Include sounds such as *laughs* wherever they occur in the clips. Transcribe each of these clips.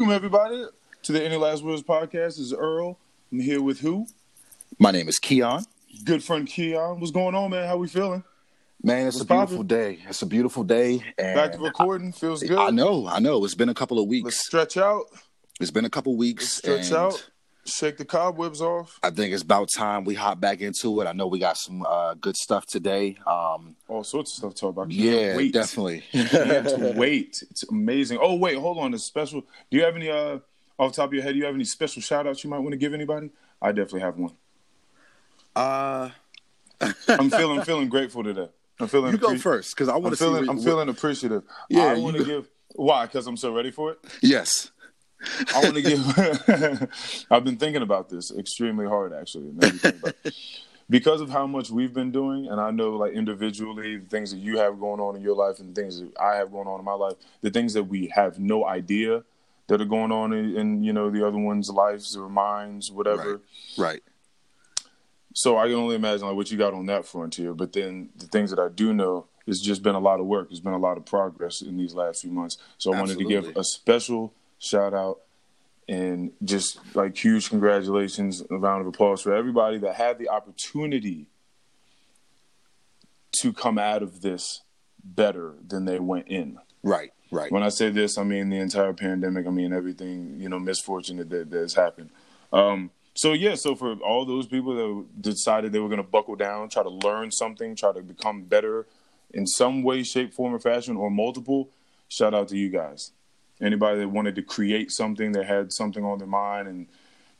Welcome everybody to the Any Last Words podcast. This is Earl. I'm here with who? My name is Keon. Good friend Keon. What's going on, man? How we feeling? Man, it's What's a beautiful poppin'? day. It's a beautiful day. And Back to recording. Feels good. I, I know, I know. It's been a couple of Let's weeks. stretch out. It's been a couple weeks. Stretch and out. Shake the cobwebs off. I think it's about time we hop back into it. I know we got some uh, good stuff today. Um, All sorts of stuff to talk about. Yeah, wait. definitely. *laughs* Wait. It's amazing. Oh wait, hold on. It's special. Do you have any uh off the top of your head? Do you have any special shout outs you might want to give anybody? I definitely have one. uh, I'm feeling *laughs* feeling grateful today. I'm feeling you go appre- first because I want I'm to see. feeling I'm feeling appreciative. Yeah, I want to give why? Because I'm so ready for it. Yes. I want to give. I've been thinking about this extremely hard, actually. now you think about it. Because of how much we've been doing, and I know, like individually, the things that you have going on in your life and things that I have going on in my life, the things that we have no idea that are going on in, in you know the other ones' lives or minds, whatever. Right. So I can only imagine like what you got on that frontier. But then the things that I do know, it's just been a lot of work. It's been a lot of progress in these last few months. So I wanted to give a special shout out and just like huge congratulations, a round of applause for everybody that had the opportunity to come out of this better than they went in. Right. Right. When I say this, I mean the entire pandemic. I mean everything, you know, misfortune that, that, has happened. Um, so yeah, so for all those people that decided they were going to buckle down, try to learn something, try to become better in some way, shape, form, or fashion, or multiple, shout out to you guys. Anybody that wanted to create something, that had something on their mind, and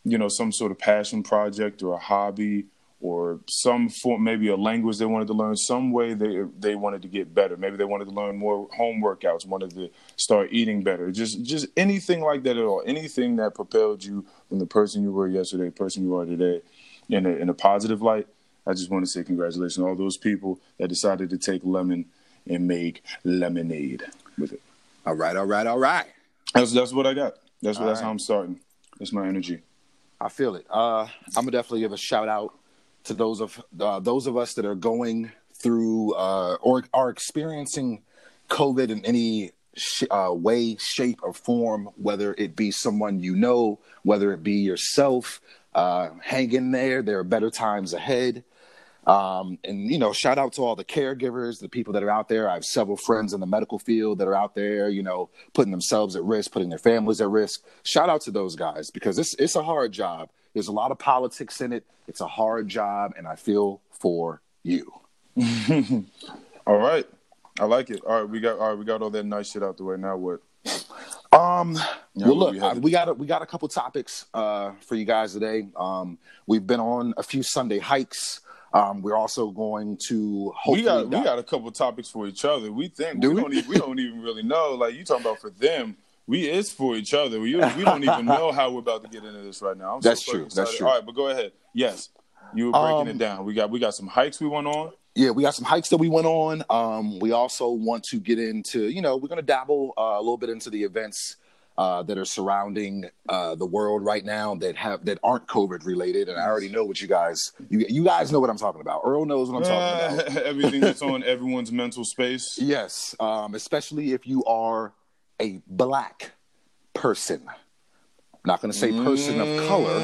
you know, some sort of passion project or a hobby or some form, maybe a language they wanted to learn, some way they they wanted to get better. Maybe they wanted to learn more home workouts, wanted to start eating better. Just just anything like that at all. Anything that propelled you from the person you were yesterday, the person you are today, in a in a positive light. I just want to say congratulations to all those people that decided to take lemon and make lemonade with it. all right. All right. All right. That's that's what I got. That's what that's right. how I'm starting. That's my energy. I feel it. Uh, I'm gonna definitely give a shout out to those of uh, those of us that are going through uh, or are experiencing COVID in any sh- uh, way, shape, or form. Whether it be someone you know, whether it be yourself, uh, hang in there. There are better times ahead. Um, and you know, shout out to all the caregivers, the people that are out there. I have several friends in the medical field that are out there, you know, putting themselves at risk, putting their families at risk. Shout out to those guys because it's it's a hard job. There's a lot of politics in it. It's a hard job, and I feel for you. *laughs* All right. I like it. All right, we got all right, we got all that nice shit out the way. Now what? Um, well, look, had uh, we got a, we got a couple topics uh, for you guys today. Um, we've been on a few Sunday hikes. Um, we're also going to We got we got a couple topics for each other. We think Do we, we? don't even, we don't even really know. Like you talking about for them, we is for each other. We we don't even *laughs* know how we're about to get into this right now. I'm That's so true. That's true. All right, but go ahead. Yes, you were breaking Um, it down. We got we got some hikes we went on. yeah, we got some hikes that we went on. Um, we also want to get into, you know, we're going to dabble uh, a little bit into the events uh, that are surrounding uh, the world right now that have that aren't COVID related. And I already know what you guys, you you guys know what I'm talking about. Earl knows what I'm talking about. Uh, *laughs* everything that's on *laughs* everyone's mental space. Yes, um, especially if you are a black person. I'm not going to say person of color.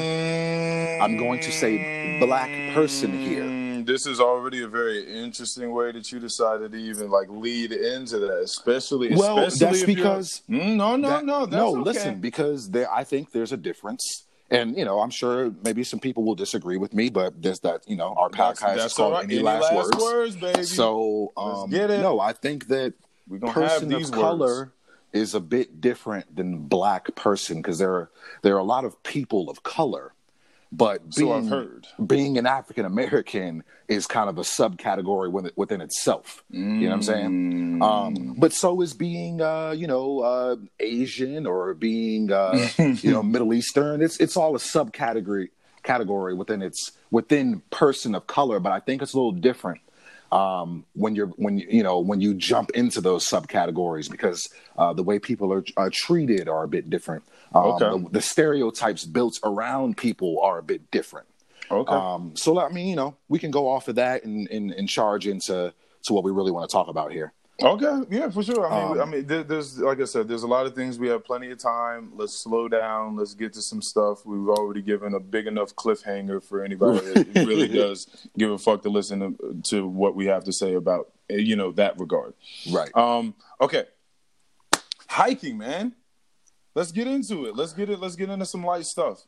I'm going to say black person here. This is already a very interesting way that you decided to even like lead into that, especially. Well, especially that's because- Mm, no, no, That- no, that's no. okay. Listen, because there, I think there's a difference, and you know, I'm sure maybe some people will disagree with me, but there's that. You know, our That's, podcast is that's all called right. Any, Any Last, Words. words, baby. So, um, no, I think that have person of color words. is a bit different than black person because there are there are a lot of people of color, but So being, I've heard. being an African American is kind of a subcategory within, within itself. You know what I'm saying? Mm. Um, but so is being, uh, you know, uh, Asian or being, uh, *laughs* you know, Middle Eastern. It's it's all a subcategory category within its within person of color. But I think it's a little different um, when you're when you you know when you jump into those subcategories because uh, the way people are, are treated are a bit different. Um, Okay. the, the stereotypes built around people are a bit different. Okay. Um, so I mean, you know, we can go off of that and, and, and charge into to what we really want to talk about here. Okay, yeah, for sure. I mean, Um, I mean, there, there's like I said, there's a lot of things. We have plenty of time. Let's slow down. Let's get to some stuff. We've already given a big enough cliffhanger for anybody that *laughs* really does give a fuck to listen to, to what we have to say about eh, you know that regard. Right. Um, okay, hiking, man. Let's get into it. Let's get it. Let's get into some light stuff.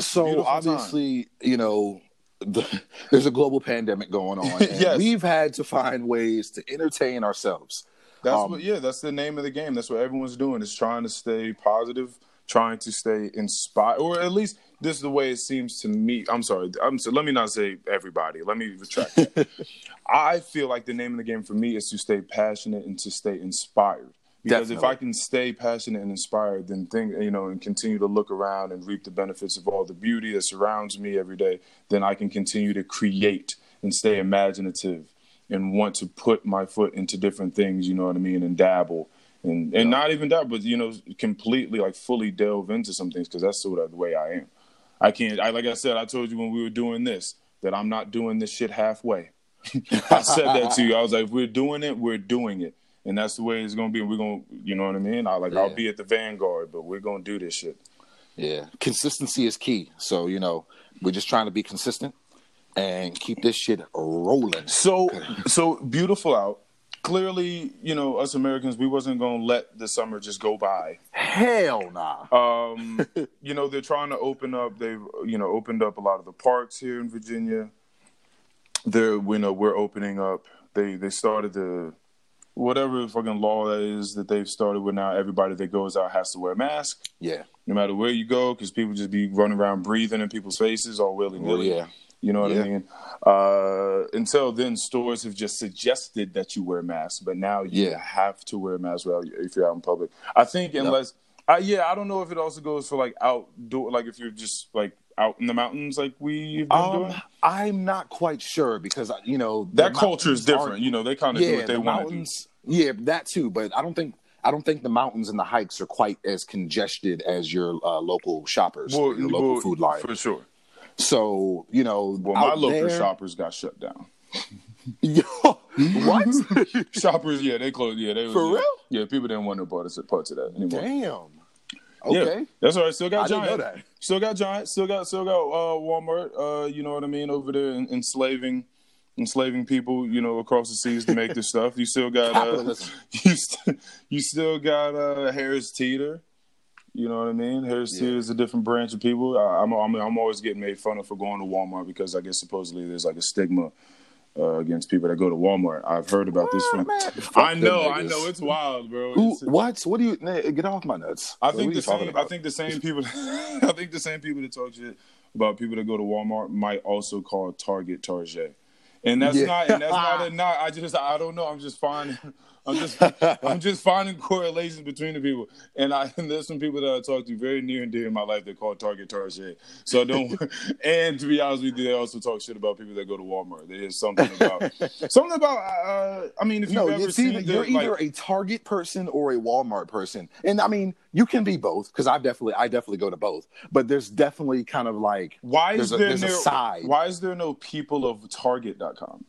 So Beautiful time. obviously, you know, the, there's a global pandemic going on. *laughs* And Yes. We've had to find ways to entertain ourselves. That's Um, what. Yeah, that's the name of the game. That's what everyone's doing. Is trying to stay positive, trying to stay inspired, or at least this is the way it seems to me. I'm sorry. I'm so. Let me not say everybody. Let me retract. *laughs* I feel like the name of the game for me is to stay passionate and to stay inspired. Because if I can stay passionate and inspired, then think you know, and continue to look around and reap the benefits of all the beauty that surrounds me every day, then I can continue to create and stay imaginative and want to put my foot into different things. You know what I mean, and dabble. And, and not even that, but you know, completely like fully delve into some things because that's sort of the way I am. I can't. I like I said. I told you when we were doing this that I'm not doing this shit halfway. *laughs* I said that to you. I was like, if we're doing it, we're doing it, and that's the way it's gonna be. We're gonna, you know what I mean? I like, I'll be at the vanguard, but we're gonna do this shit. Yeah. Consistency is key. So, you know, we're just trying to be consistent and keep this shit rolling. So, *laughs* so beautiful out. Clearly, you know, us Americans, we wasn't gonna let the summer just go by. Hell nah. Um, *laughs* you know, they're trying to open up. They've, you know, opened up a lot of the parks here in Virginia. They're, you know, we're opening up. They they started the whatever fucking law that is that they've started with now. Everybody that goes out has to wear a mask, yeah. no matter where you go, because people just be running around breathing in people's faces all willy Well, nilly. yeah. You know what Yeah. I mean? Uh, until then, stores have just suggested that you wear masks, but now you Yeah. have to wear a mask if you're out in public. I think unless, uh, yeah, I don't know if it also goes for like outdoor, like if you're just like out in the mountains, like we've been Um, doing. I'm not quite sure because you know That culture is different. You know, they kind of do Yeah, what they the want to do. Yeah, that too. But I don't think I don't think the mountains and the hikes are quite as congested as your uh, local shoppers, Well, your local well, food line. for sure. So you know, Well, my local there- shoppers got shut down. *laughs* Yo, what? *laughs* shoppers, yeah, they closed. Yeah, they For yeah. real? Yeah, people didn't want no parts of, parts of that anymore. Damn. Yeah, Okay. that's all right. Still got I giant. know that. Still got giant. Still got still got uh, Walmart. Uh, you know what I mean over there en- enslaving enslaving people. You know across the seas to make this stuff. You still got uh, *laughs* you st- you still got uh, Harris Teeter. You know what I mean? Harris Yeah. Teeter is a different branch of people. I, I'm, I'm I'm always getting made fun of for going to Walmart because I guess supposedly there's like a stigma. Uh, against people that go to Walmart, I've heard about this from. I know, I know, it's wild, bro. Who? It's- What? What do you? Get off my nuts. I think the same. I think the same people. *laughs* I think the same people that talk shit about people that go to Walmart might also call Target Target, and that's Yeah. not. And that's not *laughs* a. I just. I don't know. I'm just finding. *laughs* I'm just. *laughs* I'm just finding correlations between the people, and I. *laughs* And there's some people that I talk to very near and dear in my life that call Target Target. So I don't. *laughs* and to be honest with you, they also talk shit about people that go to Walmart. There is something about something about. Uh, I mean, if you've No, ever seen either, the, you're either like, a Target person or a Walmart person, and I mean you can be both because I definitely I definitely go to both, but there's definitely kind of like Why is There's a- there there's a no side. Why is there no people of Target.com?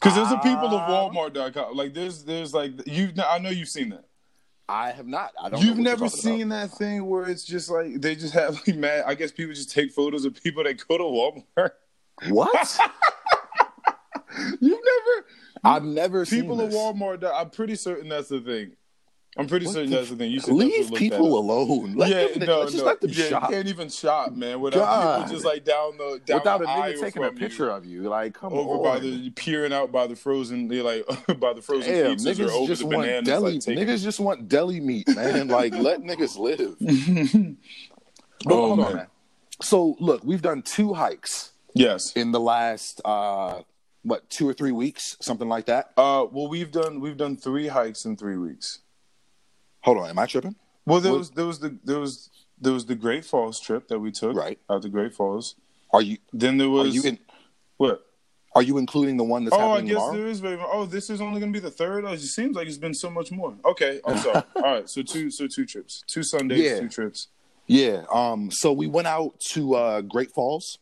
Because there's a people of Ah. Walmart.com. Like there's there's like you. I know you've seen that. I have not. I don't. You've never seen that thing where it's just like they just have like mad. I guess people just take photos of people that go to Walmart. What? *laughs* You've never I've never people seen of this. Walmart. I'm pretty certain that's the thing. I'm pretty What certain that's the thing. You should Leave definitely look that people alone. Let yeah, them, no, just no. let them yeah, shop You can't even shop, man, without God. people just like down the down without the a nigga taking a from you. picture of you. Like, come over on. by the peering out by the frozen they like *laughs* by the frozen Damn, pizzas or niggas over just the want bananas deli. like niggas just want deli meat, man. like, let niggas live. *laughs* But Oh, hold on, man. man. So, look, we've done two hikes yes in the last uh what two or three weeks, something like that. uh well we've done we've done three hikes in three weeks Hold on, am I tripping? well there What- was there was the there was there was the great falls trip that we took Right. out to great falls Are you then there are was you in, what are you including the one that's oh i guess tomorrow? there is very oh this is only gonna be the third oh, it seems like it's been so much more okay i'm sorry *laughs* all right so two so two trips two sundays Yeah. two trips Yeah. Um. So we went out to uh, Great Falls,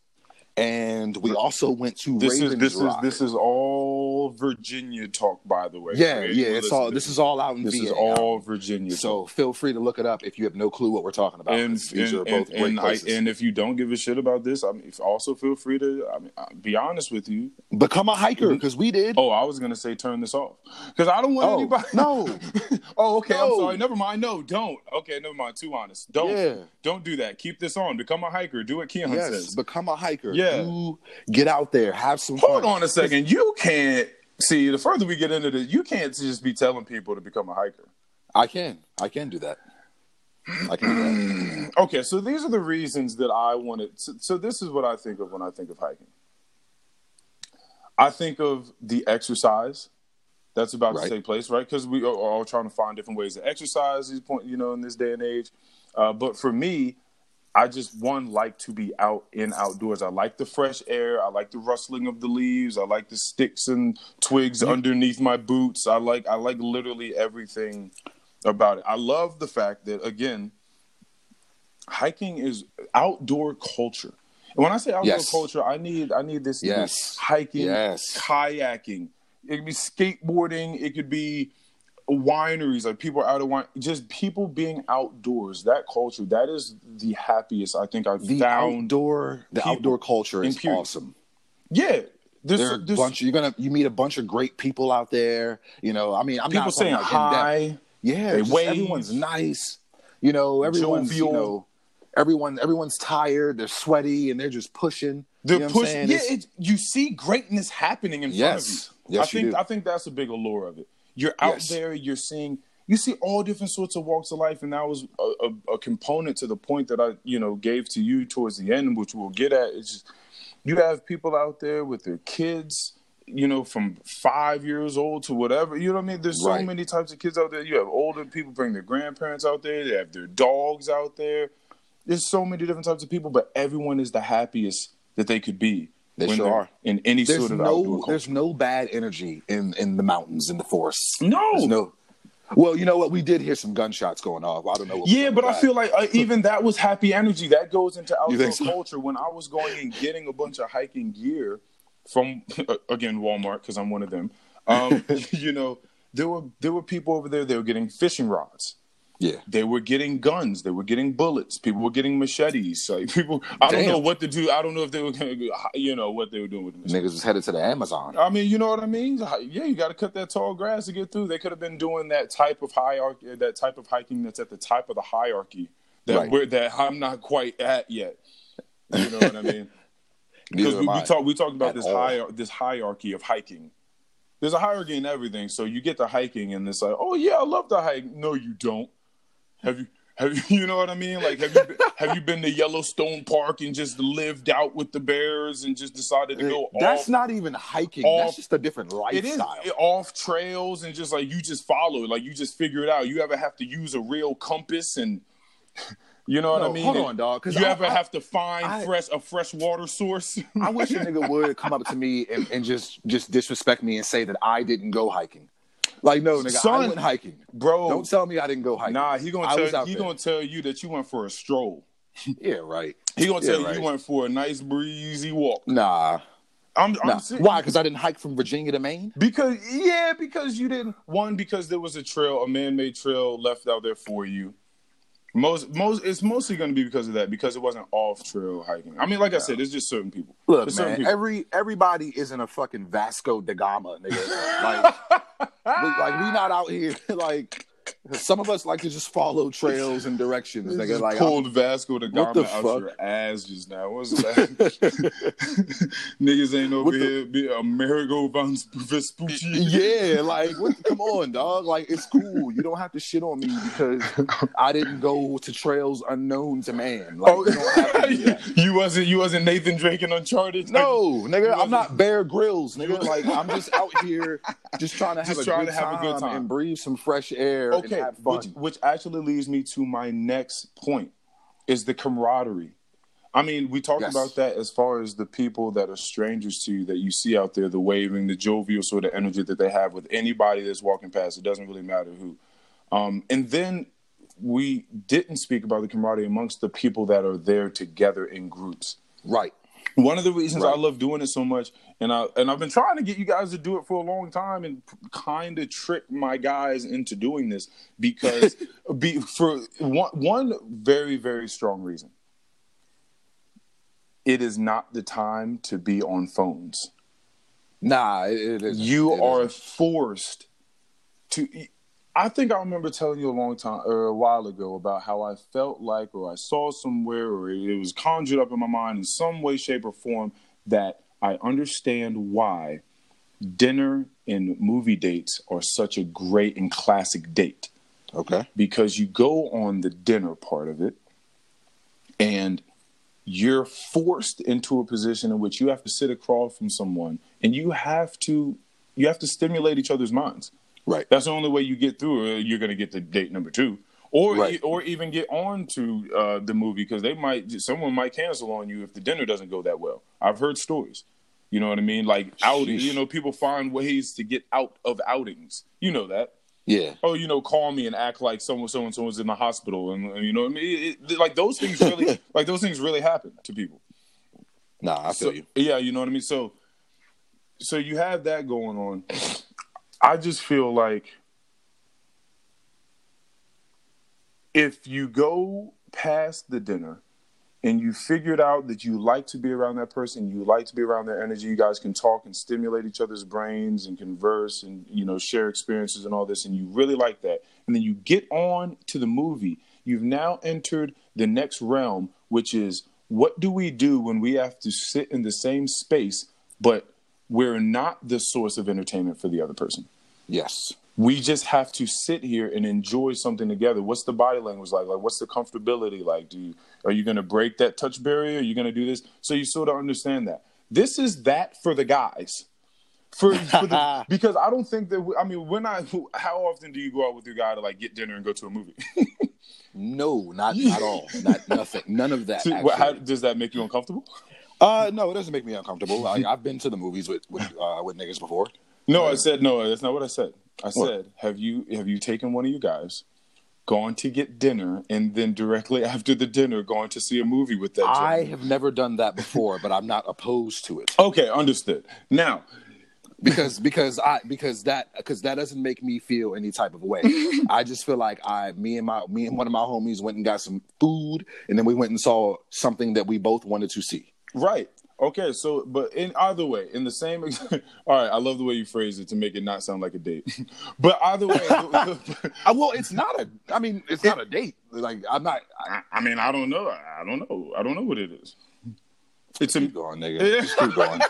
and we also went to this Ravens is this Rock. is this is all Virginia talk, by the way. Yeah, for yeah. It's all. This is all out in this VA. is all Virginia. talk. So feel free to look it up if you have no clue what we're talking about. and These and, are both and, great and, I, places. and if you don't give a shit about this, I mean, also feel free to. I mean, I'll be honest with you. Become a hiker mm-hmm. because we did. Oh, I was gonna say turn this off because I don't want Oh, anybody. no. *laughs* oh, okay. I'm oh. sorry. Never mind. No, don't. Okay, never mind. Too honest. Don't. Yeah. Don't do that. Keep this on. Become a hiker. Do what Keon yes, says. become a hiker. Yeah. Do- get out there, have some Hold fun. on a second. You can't see. The further we get into this, you can't just be telling people to become a hiker. I can, I can do that. I can do that. *clears throat* Okay, so these are the reasons that I wanted. So, so this is what I think of when I think of hiking. I think of the exercise that's about Right. to take place, right? Because we are all trying to find different ways to exercise. These point, you know, in this day and age. Uh, but for me, I just one like to be out in outdoors. I like the fresh air. I like the rustling of the leaves. I like the sticks and twigs underneath my boots. I like I like literally everything about it. I love the fact that again, hiking is outdoor culture. And when I say outdoor Yes. culture, I need I need this Yes. hiking, Yes. kayaking. It could be skateboarding. It could be wineries, like people out of wine. Just people being outdoors. That culture. That is the happiest I think I've The found. outdoor, the outdoor culture is period. awesome. yeah, there's, There are there's bunch. You're gonna you meet a bunch of great people out there. You know, I mean, I'm people not saying like hi. Yeah, just everyone's nice. You know, everyone's Jovial. you know, everyone everyone's tired. They're sweaty and they're just pushing. They're you know pushing. Yeah, It's- it, you see greatness happening in Yes. front of you. Yes, I think do. I think that's a big allure of it. You're out Yes. there. You're seeing. You see all different sorts of walks of life, and that was a, a, a component to the point that I, you know, gave to you towards the end, which we'll get at. It's just you have people out there with their kids, you know, from five years old to whatever. You know what I mean? There's so Right. many types of kids out there. You have older people bring their grandparents out there. They have their dogs out there. There's so many different types of people, but everyone is the happiest that they could be. They sure they're in any there's sort of outdoor no culture. there's no bad energy in in the mountains in the forests. No. There's no. Well, you know what? We did hear some gunshots going off. I don't know. What Yeah, but I feel like uh, even that was happy energy. That goes into outdoor so? culture. When I was going and getting a bunch of hiking gear from *laughs* again Walmart because I'm one of them. Um, *laughs* you know, there were there were people over there. They were getting fishing rods. Yeah. They were getting guns. They were getting bullets. People were getting machetes. *laughs* Like people, I don't know what to do. I don't know if they were gonna, *laughs* you know, what they were doing with the machetes. Niggas was headed to the Amazon. I mean, you know what I mean? Yeah, you got to cut that tall grass to get through. They could have been doing that type of hierarchy, that type of hiking that's at the top of the hierarchy that Right. we're, that I'm not quite at yet. You know what I mean? *laughs* Because we, we I. talked we talked about this hier- this hierarchy of hiking. There's a hierarchy in everything. So you get the hiking, and it's like, oh yeah, I love the hike. No, you don't. Have you? Have you? *laughs* You know what I mean? Like, have you been, have you been to Yellowstone Park and just lived out with the bears and just decided to go? That's off? not even hiking. off- That's just a different lifestyle. It is off trails and just like you just follow like you just figure it out. You ever have to use a real compass and *laughs* you know what No, I mean? hold on, dog, 'cause You I- ever I- have to find I- fresh a fresh water source? I wish a nigga *laughs* would come up to me and, and just just disrespect me and say that I didn't go hiking. Like, no, nigga, Son, I went hiking. Bro, Don't tell me I didn't go hiking. nah, he gonna I tell he there. gonna tell you that you went for a stroll. *laughs* Yeah, right. He gonna Yeah, tell you right. you went for a nice breezy walk. Nah. I'm, I'm nah. se- Why? Because I didn't hike from Virginia to Maine? Because yeah, because you didn't one because there was a trail, a man-made trail left out there for you. Most most it's mostly going to be because of that because it wasn't off-trail hiking. I mean, like I said, it's just certain people. Look, There's man, people. every everybody isn't a fucking Vasco da Gama, nigga. Like, we, like we not out here *laughs* like some of us like to just follow trails and directions, just Like, pulled Vasco da Gama the out fuck? your ass just now. What's that? *laughs* Niggas ain't over What the- here be Amerigo Vespucci. yeah, like what, come on, dog. Like it's cool. You don't have to shit on me because I didn't go to trails unknown to man. Like, Oh, you don't have to that. *laughs* you wasn't you wasn't Nathan Drake in Uncharted. No, nigga, I'm not Bear Grylls, nigga. Like I'm just out here, just trying *laughs* to have, Just a, trying good to have a good time. and breathe some fresh air and okay, which which actually leads me to my next point is the camaraderie. I mean, we talked Yes. about that as far as the people that are strangers to you that you see out there, the waving, the jovial sort of energy that they have with anybody that's walking past. It doesn't really matter who. Um, and then we didn't speak about the camaraderie amongst the people that are there together in groups. right. One of the reasons Right. I love doing it so much, and I and I've been trying to get you guys to do it for a long time, and kind of trick my guys into doing this because *laughs* be for one one very very strong reason. It is not the time to be on phones. Nah, it, it is. You are forced to. I think I remember telling you a long time or a while ago about how I felt like, or I saw somewhere, or it was conjured up in my mind in some way, shape, or form that I understand why dinner and movie dates are such a great and classic date okay. because you go on the dinner part of it and you're forced into a position in which you have to sit across from someone and you have to you have to stimulate each other's minds Right. that's the only way you get through it you're going to get to date number two or Right. or even get on to uh, the movie because they might someone might cancel on you if the dinner doesn't go that well i've heard stories you know what i mean like out you know people find ways to get out of outings you know that Yeah. oh, you know, call me and act like someone, so and so was in the hospital, and, and you know, what I mean, it, it, like those things really, *laughs* like those things really happen to people. Nah, I feel So, you. yeah, you know what I mean. So, so you have that going on. *laughs* I just feel like if you go past the dinner and you figured out that you like to be around that person, you like to be around their energy, you guys can talk and stimulate each other's brains and converse and you know share experiences and all this, and you really like that, and then you get on to the movie, you've now entered the next realm, which is what do we do when we have to sit in the same space, but we're not the source of entertainment for the other person Yes. we just have to sit here and enjoy something together. What's the body language like? Like, what's the comfortability like? Do you are you going to break that touch barrier? Are you going to do this? So you sort of understand that. This is that for the guys. For, for the, *laughs* because I don't think that we, I mean when I how often do you go out with your guy to like get dinner and go to a movie? No, not *laughs* at all. Not nothing. None of that. *laughs* So, how, does that make you uncomfortable? Uh, no, it doesn't make me uncomfortable. Like, I've been to the movies with with, uh, with niggas before. No, I said no. That's not what I said. I said, have you have you taken one of you guys, gone to get dinner, and then directly *laughs* after the dinner, gone to see a movie with that? I gentleman? have never done that before, but I'm not opposed to it Okay, understood. Now, because because I because that because that doesn't make me feel any type of way. *laughs* I just feel like I me and my me and one of my homies went and got some food, and then we went and saw something that we both wanted to see. Right. Okay, so but in either way, in the same. Ex- *laughs* all right, I love the way you phrase it to make it not sound like a date. *laughs* but either way, *laughs* Uh, well, it's not a. I mean, it's not a date. Like I'm not. I, I, I mean, I don't know. I don't know. I don't know what it is. It's a keep going, nigga. Just keep going.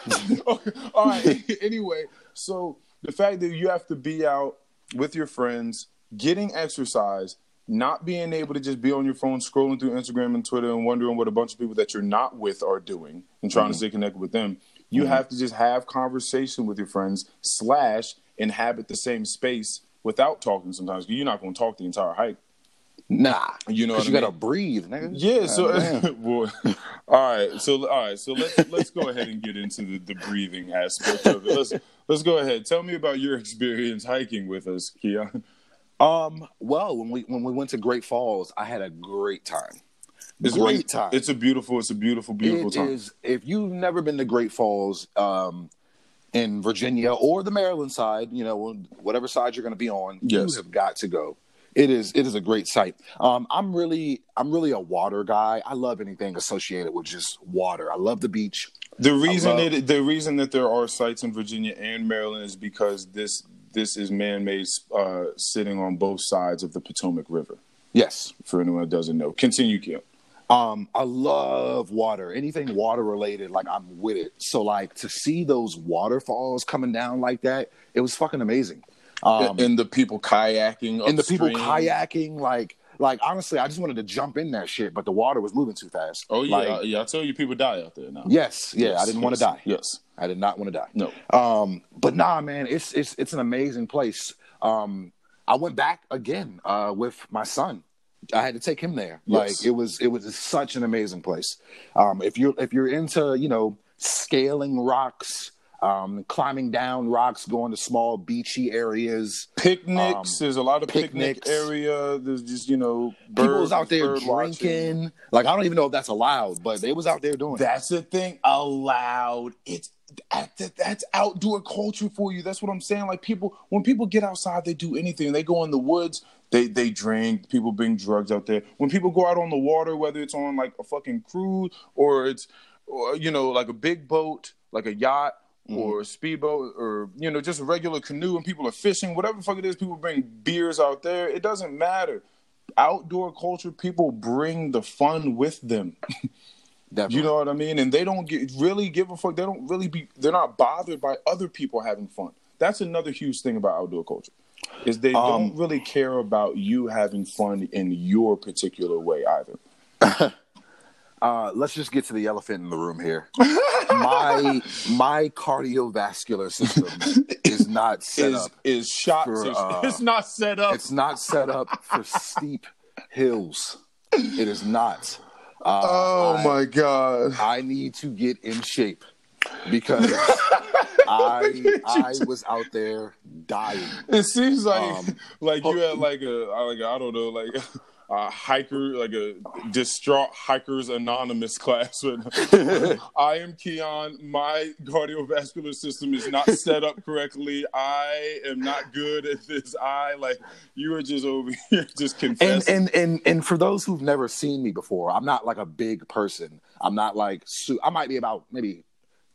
Okay, All right. anyway, so the fact that you have to be out with your friends, getting exercise, not being able to just be on your phone scrolling through Instagram and Twitter and wondering what a bunch of people that you're not with are doing and trying to mm-hmm. stay connected with them. You mm-hmm. have to just have conversation with your friends slash inhabit the same space without talking sometimes. you're not going to talk the entire hike. Nah, You know what you I gotta breathe, nigga. Yeah, so *laughs* well, all right, so all right, so let's let's go ahead and get into the, the breathing aspect of it. Let's let's go ahead. Tell me about your experience hiking with us, Keon. Um. Well, when we when we went to Great Falls, I had a great time. It's great time. It's a beautiful, it's a beautiful, beautiful It time. is- If you've never been to Great Falls, um, in Virginia or the Maryland side, you know, whatever side you're going to be on, Yes. you have got to go. It is it is a great site. Um, I'm really I'm really a water guy. I love anything associated with just water. I love the beach. The reason love- that the reason that there are sites in Virginia and Maryland is because this this is man made, uh, sitting on both sides of the Potomac River. Yes. For anyone that doesn't know, continue, Keon. Um, I love water. Anything water related, like I'm with it. So like to see those waterfalls coming down like that, it was fucking amazing. Um, and the people kayaking, and the people kayaking, like like honestly, I just wanted to jump in that shit, but the water was moving too fast. Oh yeah, Like, yeah. I tell you, people die out there now. yes, yeah. Yes, I didn't want to die. Yes. I did not want to die. No. Um, but nah, man, it's it's it's an amazing place. Um, I went back again uh, with my son. I had to take him there. Yes. Like it was it was such an amazing place. Um, if you're if you're into you know scaling rocks, um, climbing down rocks, going to small beachy areas. Picnics. Um, there's a lot of picnic picnics. area. There's just you know People bird- was out there bird watching. drinking. Like I don't even know if that's allowed, but they was out there doing. it. That's the thing. Allowed. It's that's outdoor culture for you. That's what I'm saying. Like people, when people get outside, they do anything. They go in the woods. They they drink. People bring drugs out there. When people go out on the water, whether it's on like a fucking cruise or it's, or, you know, like a big boat, like a yacht. Or a speedboat, or you know, just a regular canoe, and people are fishing. Whatever the fuck it is, people bring beers out there. It doesn't matter. Outdoor culture, people bring the fun with them. *laughs* You know what I mean? And they don't get, really give a fuck. They don't really be. They're not bothered by other people having fun. That's another huge thing about outdoor culture, is they Um, don't really care about you having fun in your particular way either. *laughs* Uh, let's just get to the elephant in the room here. my *laughs* my cardiovascular system is not set Is up. is shot? for, it's, uh, *laughs* it's not set up. It's not set up for steep hills. It is not. Uh, oh I- my god! I need to get in shape because *laughs* I I was out there dying. It seems like Um, like you had like a like I don't know like a hiker like a distraught hikers anonymous *laughs* class. But *laughs* I am Keon. My cardiovascular system is not set up correctly. I am not good at this. I like you are just over *laughs* here just And confessing. and and and for those who've never seen me before, I'm not like a big person. I'm not like su- I might be about maybe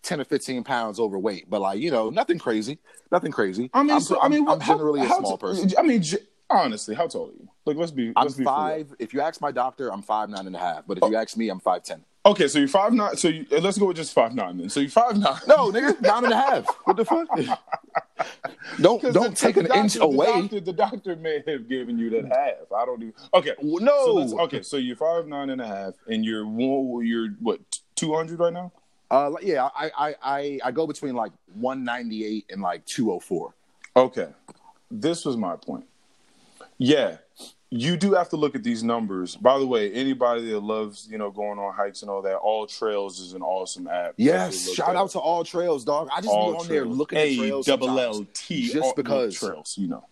ten or fifteen pounds overweight, but like you know, nothing crazy, nothing crazy. I mean, I'm, so, I I'm- mean, I'm how- generally a small person. I mean, honestly, how tall are you? Like, let's be. I'm Let's be for real. five. If you ask my doctor, I'm five nine and a half. But if you ask me, I'm five ten. Okay, so you're five nine. So you, let's go with just five nine then. So you're five nine. No, nigga, nine and a half. What the fuck? *laughs* don't don't the- take an doctor- inch the away. doctor- The doctor, may have given you that half. I don't even. Okay, No. So okay, so you're five nine and a half, and you're one- you're what two hundred right now? Uh, like, yeah, I, I I I go between like 198 and like 204. Okay, this was my point. Yeah, you do have to look at these numbers. By the way, anybody that loves you know going on hikes and all that, All Trails is an awesome app. Yes, shout out to All Trails, dog. I just All be on there looking at trails double. L T just because. trails, you know.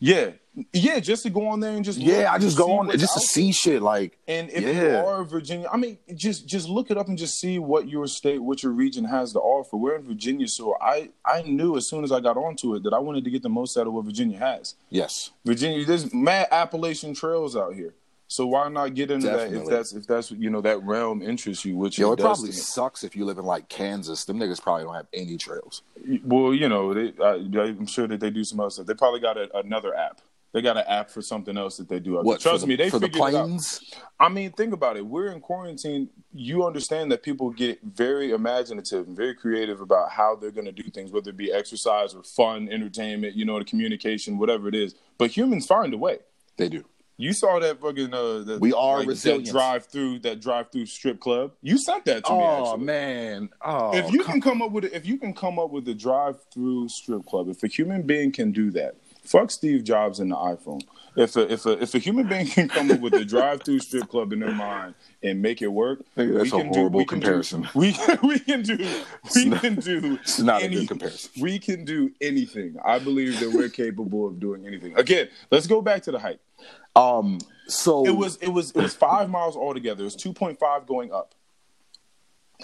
Yeah, yeah, just to go on there and just Yeah, look I just go on just to see shit. Like, And if you are Virginia, I mean, just just look it up and just see what your state, what your region has to offer. We're in Virginia, so I I knew as soon as I got onto it that I wanted to get the most out of what Virginia has. yes, Virginia, there's mad Appalachian trails out here, so why not get into that if that's if that's you know that realm interests you, which yo, it probably sucks if you live in like Kansas. Them niggas probably don't have any trails. Well, you know, they, I, I'm sure that they do some other stuff. They probably got a, another app. They got an app for something else that they do. What Trust the, me, they for the figured it out. planes? I mean, think about it. We're in quarantine. You understand that people get very imaginative and very creative about how they're going to do things, whether it be exercise or fun, entertainment, you know, the communication, whatever it is. But humans find a way. They do. You saw that fucking uh, We are like, resilient. That drive through that drive through strip club. You sent that to me. Oh man. Oh, If you come- can come up with it, if you can come up with a drive through strip club, if a human being can do that, fuck Steve Jobs and the iPhone. If a if a if a human being can come up with a drive through strip club in their mind and make it work, that's we a horrible do, comparison. Do, *laughs* we we can do we not- can do. it's not a good comparison. We can do anything. I believe that we're capable of doing anything. Again, let's go back to the hike. um. So It was it was it was five miles altogether. It was two point five going up.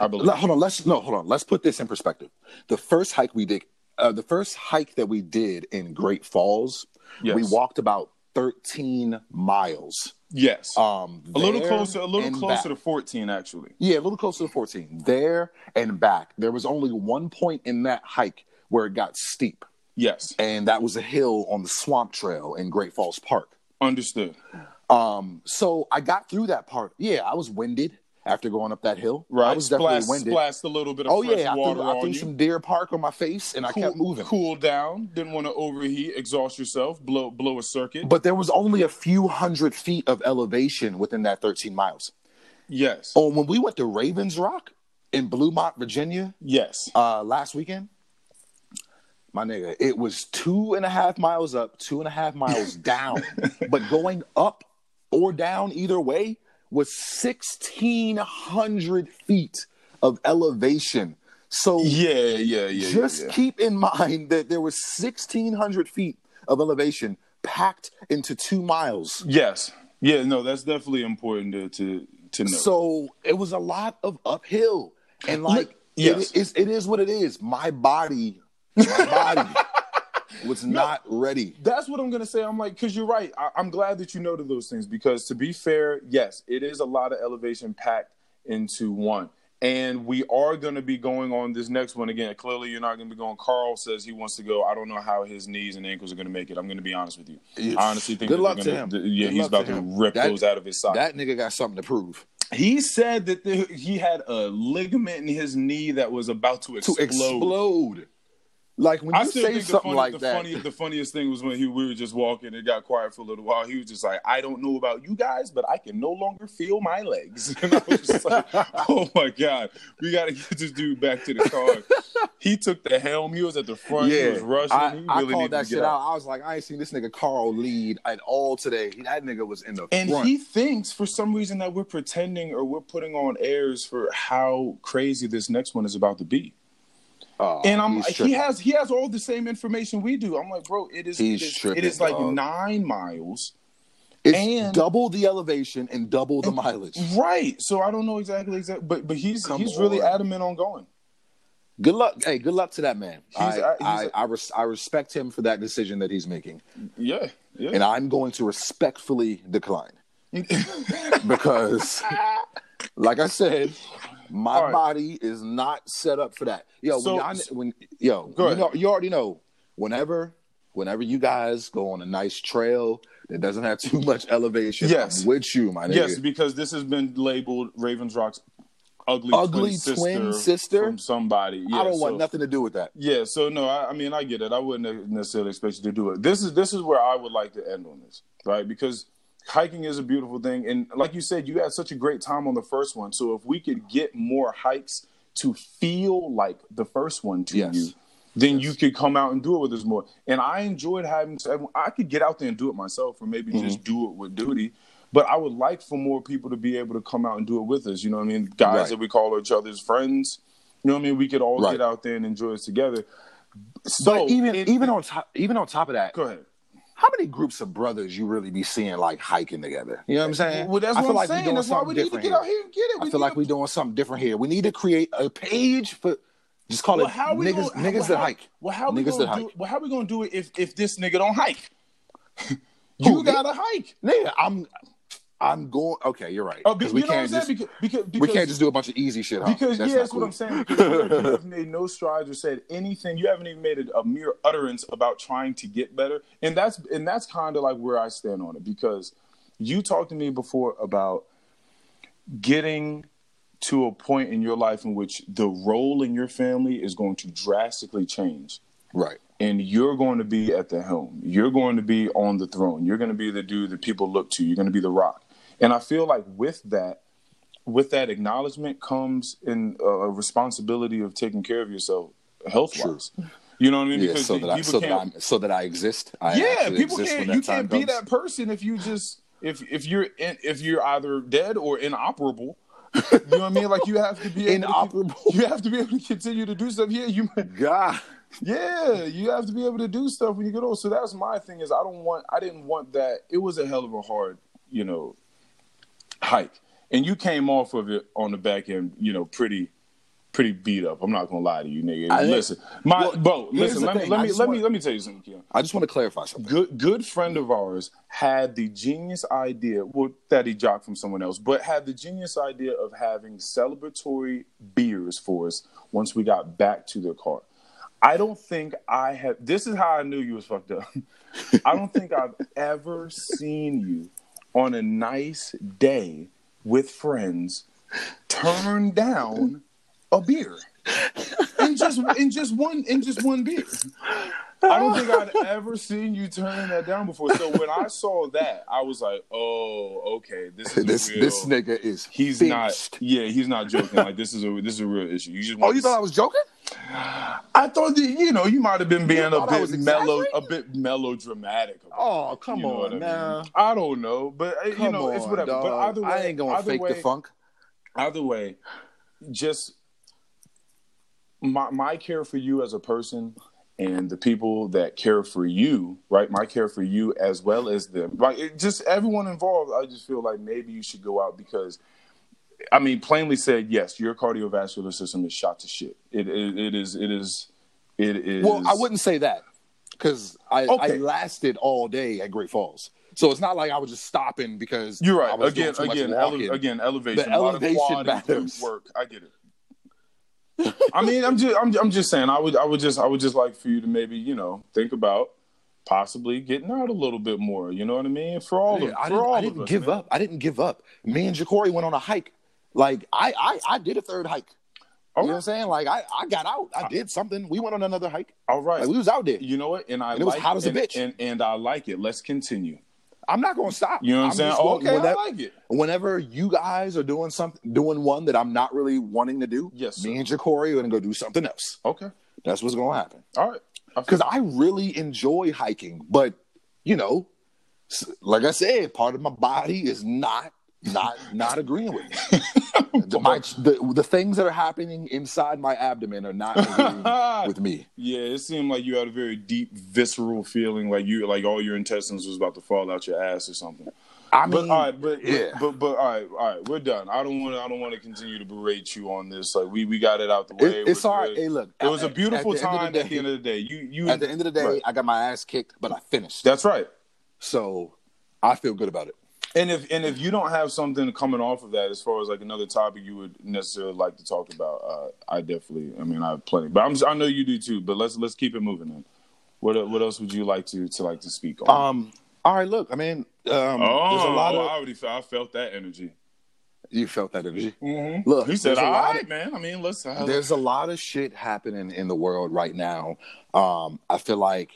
I believe. Hold on. Let's no. Hold on. Let's put this in perspective. The first hike we did, uh, the first hike that we did in Great Falls, Yes. we walked about 13 miles. Yes. Um, a little closer, a little closer back. to 14, actually. Yeah, a little closer to 14. There and back. There was only one point in that hike where it got steep, Yes, and that was a hill on the Swamp Trail in Great Falls Park. understood. Um, so I got through that part. Yeah, I was winded after going up that hill. Right, I was definitely splashed, winded. splashed a little bit of Oh fresh yeah, I water threw, I threw you. some Deer Park on my face, and I kept moving. cool down. Didn't want to overheat, exhaust yourself, blow blow a circuit. But there was only a few hundred feet of elevation within that 13 miles. yes, Oh, when we went to Ravens Rock in Bluemont, Virginia, yes. uh, last weekend, my nigga, it was two and a half miles up, two and a half miles down. *laughs* but going up or down either way was 1,600 feet of elevation So Yeah, yeah, yeah. just yeah, yeah. keep in mind that there was 1,600 feet of elevation packed into two miles. Yes. Yeah, no, that's definitely important to to, to know. So it was a lot of uphill, and like yes. it, is, it is what it is. My body, my body *laughs* was not ready. That's what I'm gonna say. I'm like, because you're right. I, I'm glad that you noted those things because, to be fair, yes, it is a lot of elevation packed into one. And we are going to be going on this next one again. Clearly, you're not going to be going. Carl says he wants to go. I don't know how his knees and ankles are going to make it. I'm going to be honest with you. I honestly think Good luck they're to gonna, him. th- yeah, Good he's about to to, rip That- those out of his socket. That nigga got something to prove. he said that the, he had a ligament in his knee that was about to To explode. Like when you I still say think the, something funny, like the, that. funny, the funniest thing was when he, we were just walking. It got quiet for a little while. He was just like, "I don't know about you guys, but I can no longer feel my legs." *laughs* And I was just like, *laughs* "Oh my god, we got to get this dude back to the car." he took the helm. He was at the front. He was rushing. I, he I called that shit out. out. I was like, I ain't seen this nigga Carl lead at all today. That nigga was in the And front. he thinks for some reason that we're pretending or we're putting on airs for how crazy this next one is about to be. Oh, And I'm like, he has he has all the same information we do. I'm like, bro, it is it is, tripping, it is like dog. nine miles. It's and- double the elevation and double the mileage. Right. So I don't know exactly exactly but but he's Come he's really adamant on going. Good luck. Hey, good luck to that man. He's- I, uh, I- I, I, res- I respect him for that decision that he's making. Yeah. Yeah. And I'm going to respectfully decline *laughs* because, like I said, my right. body is not set up for that. Yo, So- when, y'all- when yo, you, know, you already know. Whenever, whenever you guys go on a nice trail that doesn't have too much elevation, Yes. I'm with you, my nigga. yes, because this has been labeled Ravens Rock's ugly, Ugly twin, twin sister, sister? from somebody. Yeah, I don't so- want nothing to do with that. Yeah, so no, I, I mean I get it. I wouldn't necessarily expect you to do it. This is this is where I would like to end on this, right? Because hiking is a beautiful thing, and like you said, you had such a great time on the first one. So if we could get more hikes to feel like the first one to Yes. you, then you could come out and do it with us more. And I enjoyed having. I could get out there and do it myself, or maybe Mm-hmm. just do it with duty. But I would like for more people to be able to come out and do it with us. You know what I mean? Guys Right. that we call each other's friends. You know what I mean? We could all Right. get out there and enjoy it together. So But even it- even on top even on top of that, go ahead. How many groups of brothers you really be seeing like hiking together? You know what I'm eh, saying? Well, that's I what I'm like we saying. That's why we need to get here. out here and get it. I feel like to- we're doing something different here. We need to create a page for just call Well, it how niggas gonna, niggas well, that hike. Well, how we niggas gonna that do? hike. Well, how we gonna do it if if this nigga don't hike? *laughs* You gotta hike. Nigga, I'm I'm going. Okay, you're right. Oh, 'Cause be, we you know what I'm can't just Because, because, we can't just do a bunch of easy shit. Huh? Because That's yeah, that's what. I'm saying. You *laughs* have- you have made no strides or said anything. You haven't even made a, a mere utterance about trying to get better, and that's and that's kind of like where I stand on it. Because you talked to me before about getting to a point in your life in which the role in your family is going to drastically change Right. and you're going to be at the helm. You're going to be on the throne. You're going to be the dude that people look to. You're going to be the rock. And I feel like with that, with that acknowledgement comes in a, responsibility of taking care of yourself health wise. You know what I mean? Yeah. So that I so that I so that I exist. I yeah, people exist can't. You can't be comes. that person if you just if if you're in, if you're either dead or inoperable. You know what I mean? Like you have to be able to- Inoperable. you have to be able to continue to do stuff. Yeah, you. God. Yeah, you have to be able to do stuff when you get old. So that's my thing is I don't want I didn't want that. It was a hell of a hard, you know, hike. And you came off of it on the back end, you know, pretty pretty beat up. I'm not gonna lie to you, nigga. I- listen. My well, bro, listen, let me thing. let me let me want- let me tell you something, Keon. I just want to clarify something. Good good friend of ours had the genius idea, well, that he jocked from someone else, but had the genius idea of having celebratory beers for us once we got back to the car. I don't think I have. This is how I knew you was fucked up. *laughs* I don't think I've ever seen you on a nice day with friends turn down a beer in just in just one in just one beer. I don't think I'd ever seen you turning that down before. So when I saw that, I was like, "Oh, okay, this is This real, this nigga is He's not. Yeah, he's not joking. Like this is a this is a real issue. You just. Oh, you to thought I was joking? I thought that you know you might have been being a bit mellow, a bit melodramatic. Oh, come You know on what I mean? I don't know, but uh, you know on, it's whatever. dog. But either way, I ain't gonna fake way, the funk. Either way, just my my care for you as a person and the people that care for you, right? My care for you as well as them, like it, just everyone involved. I just feel like maybe you should go out because, I mean, plainly said, yes, your cardiovascular system is shot to shit. It it, it is it is it is. Well, I wouldn't say that because I, Okay. I lasted all day at Great Falls, so it's not like I was just stopping because You're I right. Again, again, ele- again, elevation. The a lot of elevation quad and glute matters. work. I get it. I mean, I'm just, I'm, I'm just saying. I would, I would just, I would just like for you to maybe, you know, think about possibly getting out a little bit more. You know what I mean? For all Yeah, of, I for didn't, all I didn't us, give man. up. I didn't give up. Me and Jacory went on a hike. Like I, I, I did a third hike. You know what I'm saying? Like I, I got out. I did something. We went on another hike. all right. Like we was out there. You know what? And I And it was like, hot as a and, bitch. and, and I like it. Let's continue. I'm not going to stop. You know what I'm, saying? gonna- okay, I whenever, like it. whenever you guys are doing something, doing one that I'm not really wanting to do, Yes, sir. me and Jacory are going to go do something else. Okay, That's what's going to happen. all right. Because I really enjoy hiking, but you know, like I said, part of my body is not not not agreeing with me. *laughs* the, my, the, the things that are happening inside my abdomen are not agreeing *laughs* with me. Yeah, it seemed like you had a very deep, visceral feeling, like you, like all your intestines was about to fall out your ass or something. I But mean, all right, but yeah. but but all right, all right, we're done. I don't want to. I don't want to continue to berate you on this. Like we we got it out the way. It- it's all right. good. Hey, look, it was a beautiful at the end of time the at the end of the day. You you at the end of the day, Right. I got my ass kicked, but I finished. That's right. so I feel good about it. And if and if you don't have something coming off of that, as far as like another topic you would necessarily like to talk about, uh, I definitely. I mean, I have plenty, but I'm, I know you do too. But let's let's keep it moving. Then, what what else would you like to to like to speak on? Um, all right, look, I mean, um, oh, there's a lot I of already felt, I felt that energy. you felt that energy. Mm-hmm. Look, He said, "All right, of- man. I mean, let's." Uh, there's a lot of shit happening in the world right now. Um, I feel like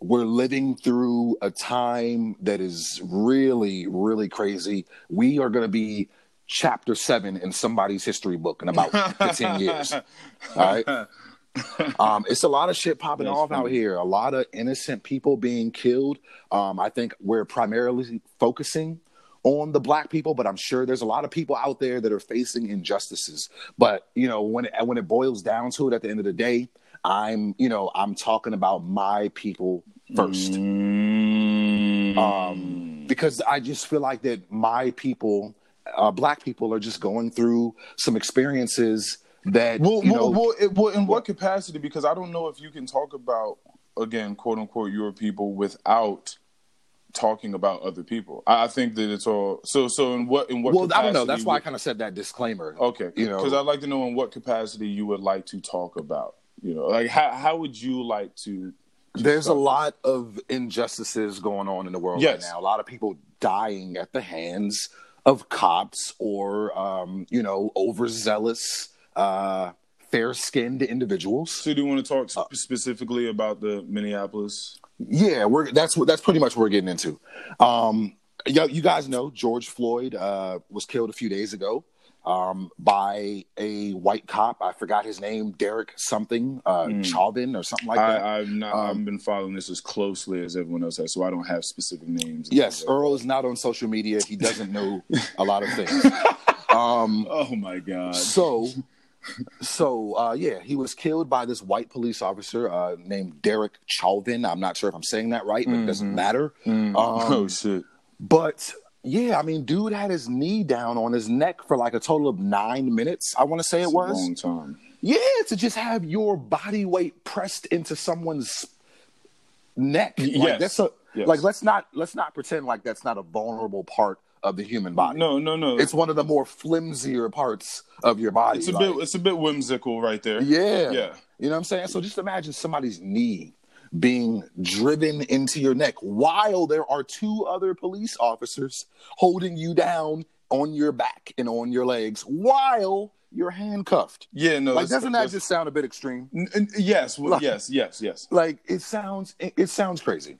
we're living through a time that is really, really crazy. We are going to be chapter seven in somebody's history book in about *laughs* 15 years. All right. *laughs* Um, it's a lot of shit popping That's off out here. A lot of innocent people being killed. Um, I think we're primarily focusing on the black people, but I'm sure there's a lot of people out there that are facing injustices. But you know, when it, when it boils down to it, at the end of the day, I'm you know I'm talking about my people first Mm. um, because I just feel like that my people, uh, black people, are just going through some experiences that well, you know. well, it, well, in what capacity? Because I don't know if you can talk about again, quote unquote, your people without talking about other people. I, I think that it's all so. So in what in what? well, I don't know. capacity That's why I kind of said that disclaimer. Okay, You know- because I'd like to know in what capacity you would like to talk about. You know, like how how would you like to? There's a lot of injustices going on in the world Yes. right now. A lot of people dying at the hands of cops or, um, you know, overzealous, uh, fair-skinned individuals. So do you want to talk Uh, specifically about the Minneapolis? Yeah, we're that's what that's pretty much what we're getting into. Um, you, you guys know George Floyd uh, was killed a few days ago um, by a white cop. I forgot his name, Derek something, uh, Chauvin or something like that. I, I've not. Um, I've been following this as closely as everyone else has, so I don't have specific names. yes, Earl is not on social media. He doesn't know a lot of things. *laughs* Um, Oh my god. so so uh yeah he was killed by this white police officer uh named derek chauvin i'm not sure if i'm saying that right but it doesn't matter um, oh shit. but yeah i mean dude had his knee down on his neck for like a total of nine minutes i want to say it It's a was long time. yeah to just have your body weight pressed into someone's neck like Yes. that's a Yes. like let's not let's not pretend like that's not a vulnerable part of the human body No, no, no. it's one of the more flimsier parts of your body it's a like- bit. It's a bit whimsical right there. yeah. Yeah. You know what I'm saying? So just imagine somebody's knee being driven into your neck while there are two other police officers holding you down on your back and on your legs while you're handcuffed. Yeah. No. like, doesn't that just sound a bit extreme? N- n- yes. Well, Like- yes. Yes. Yes. Like it sounds it, it sounds crazy.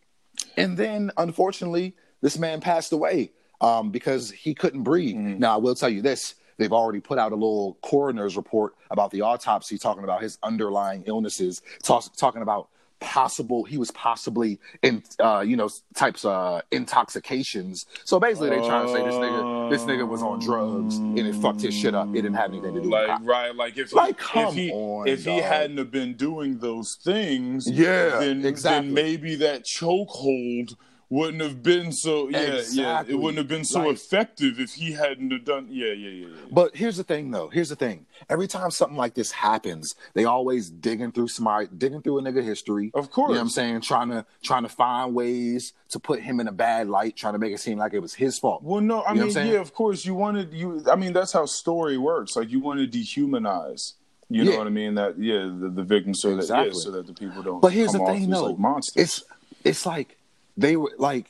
And then unfortunately, this man passed away um, because he couldn't breathe. Mm-hmm. Now I will tell you this. They've already put out a little coroner's report about the autopsy, talking about his underlying illnesses, talk, talking about possible he was possibly in uh, you know types uh, intoxications. So basically, they're trying to say this nigga this nigga was on drugs and it fucked his shit up. It didn't have anything to do with like right like if Like, come if he on, if he hadn't have been doing those things Yeah, then exactly. then maybe that chokehold wouldn't have been so yeah Exactly. yeah it wouldn't have been so Like- effective if he hadn't have done yeah yeah yeah, yeah. But here's the thing, though. Here's the thing. Every time something like this happens, they always digging through somebody, digging through a nigga history. Of course you know what I'm saying, trying to trying to find ways to put him in a bad light, trying to make it seem like it was his fault. Well, no, I You mean, yeah, of course, you wanted you. I mean, that's how story works. Like you want to dehumanize. You know what I mean? That yeah, the, the victim, so that yeah, so that the people don't. But here's the thing, though. like monsters. It's it's like they were like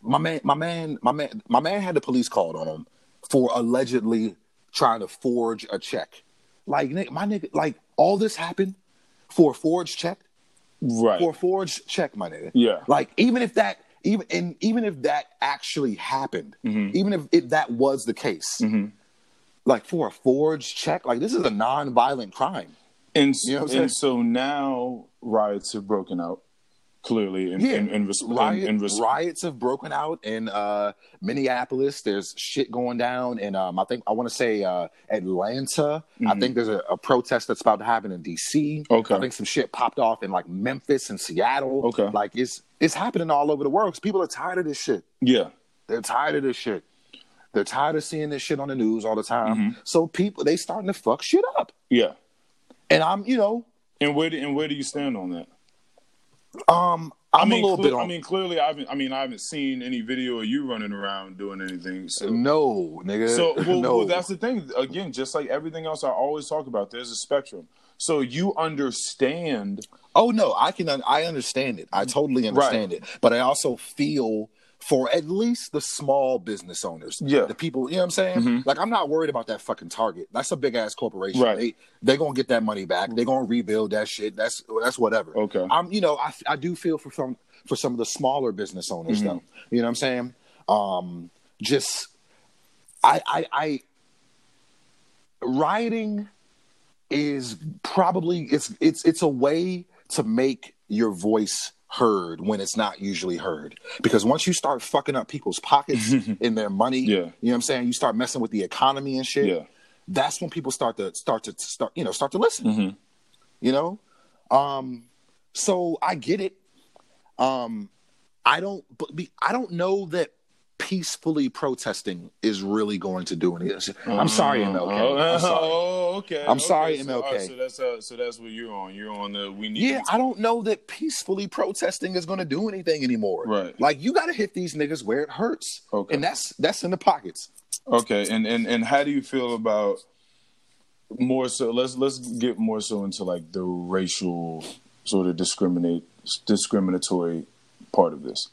my man, my man, my man, my man had the police called on him for allegedly trying to forge a check. Like my nigga, like all this happened for a forged check. right. for a forged check, my nigga. Yeah. Like even if that even and even if that actually happened, Mm-hmm. even if it, that was the case, like for a forged check, like this is a non-violent crime. and You know and so now riots have broken out clearly in Yeah, in, in, res- in- Riot, res- riots have broken out in uh, Minneapolis. There's shit going down in um, I think I want to say uh, Atlanta. I think there's a, a protest that's about to happen in DC. Mm-hmm. Okay. I think some shit popped off in like Memphis and Seattle. Okay. like it's it's happening all over the world because people are tired of this shit. yeah. They're tired of this shit. They're tired of seeing this shit on the news all the time. Mm-hmm. So people they starting to fuck shit up. Yeah. And I'm, you know, And where do, and where do you stand on that? Um, I'm I mean, a little cle- bit on. I mean, clearly, I haven't. I mean, I haven't seen any video of you running around doing anything. So, no, nigga. so *laughs* well, no. well, that's the thing. Again, just like everything else, I always talk about. There's a spectrum. So you understand. oh no, I can. un- I understand it. I totally understand it. But I also feel for at least the small business owners, Yeah. the people. You know what I'm saying? Like I'm not worried about that fucking Target. That's a big ass corporation. Right. They they're gonna get that money back. They're gonna rebuild that shit. That's that's whatever. Okay. I'm. You know, I I do feel for some for some of the smaller business owners though. You know what I'm saying? Um, just I I I rioting is probably it's it's it's a way to make your voice heard when it's not usually heard because once you start fucking up people's pockets *laughs* and their money Yeah. you know what i'm saying you start messing with the economy and shit Yeah. that's when people start to start to start you know start to listen Mm-hmm. you know um so i get it um i don't but be, i don't know that peacefully protesting is really going to do anything i'm sorry mlk Oh, i'm *laughs* sorry oh, okay. I'm okay. sorry, so, all MLK. so that's uh, so that's what you're on. You're on the we need. Yeah, I don't know that peacefully protesting is going to do anything anymore. Right. Like you got to hit these niggas where it hurts. Okay. And that's that's in the pockets. Okay, and and and how do you feel about more so? Let's let's get more so into like the racial sort of discriminate discriminatory part of this.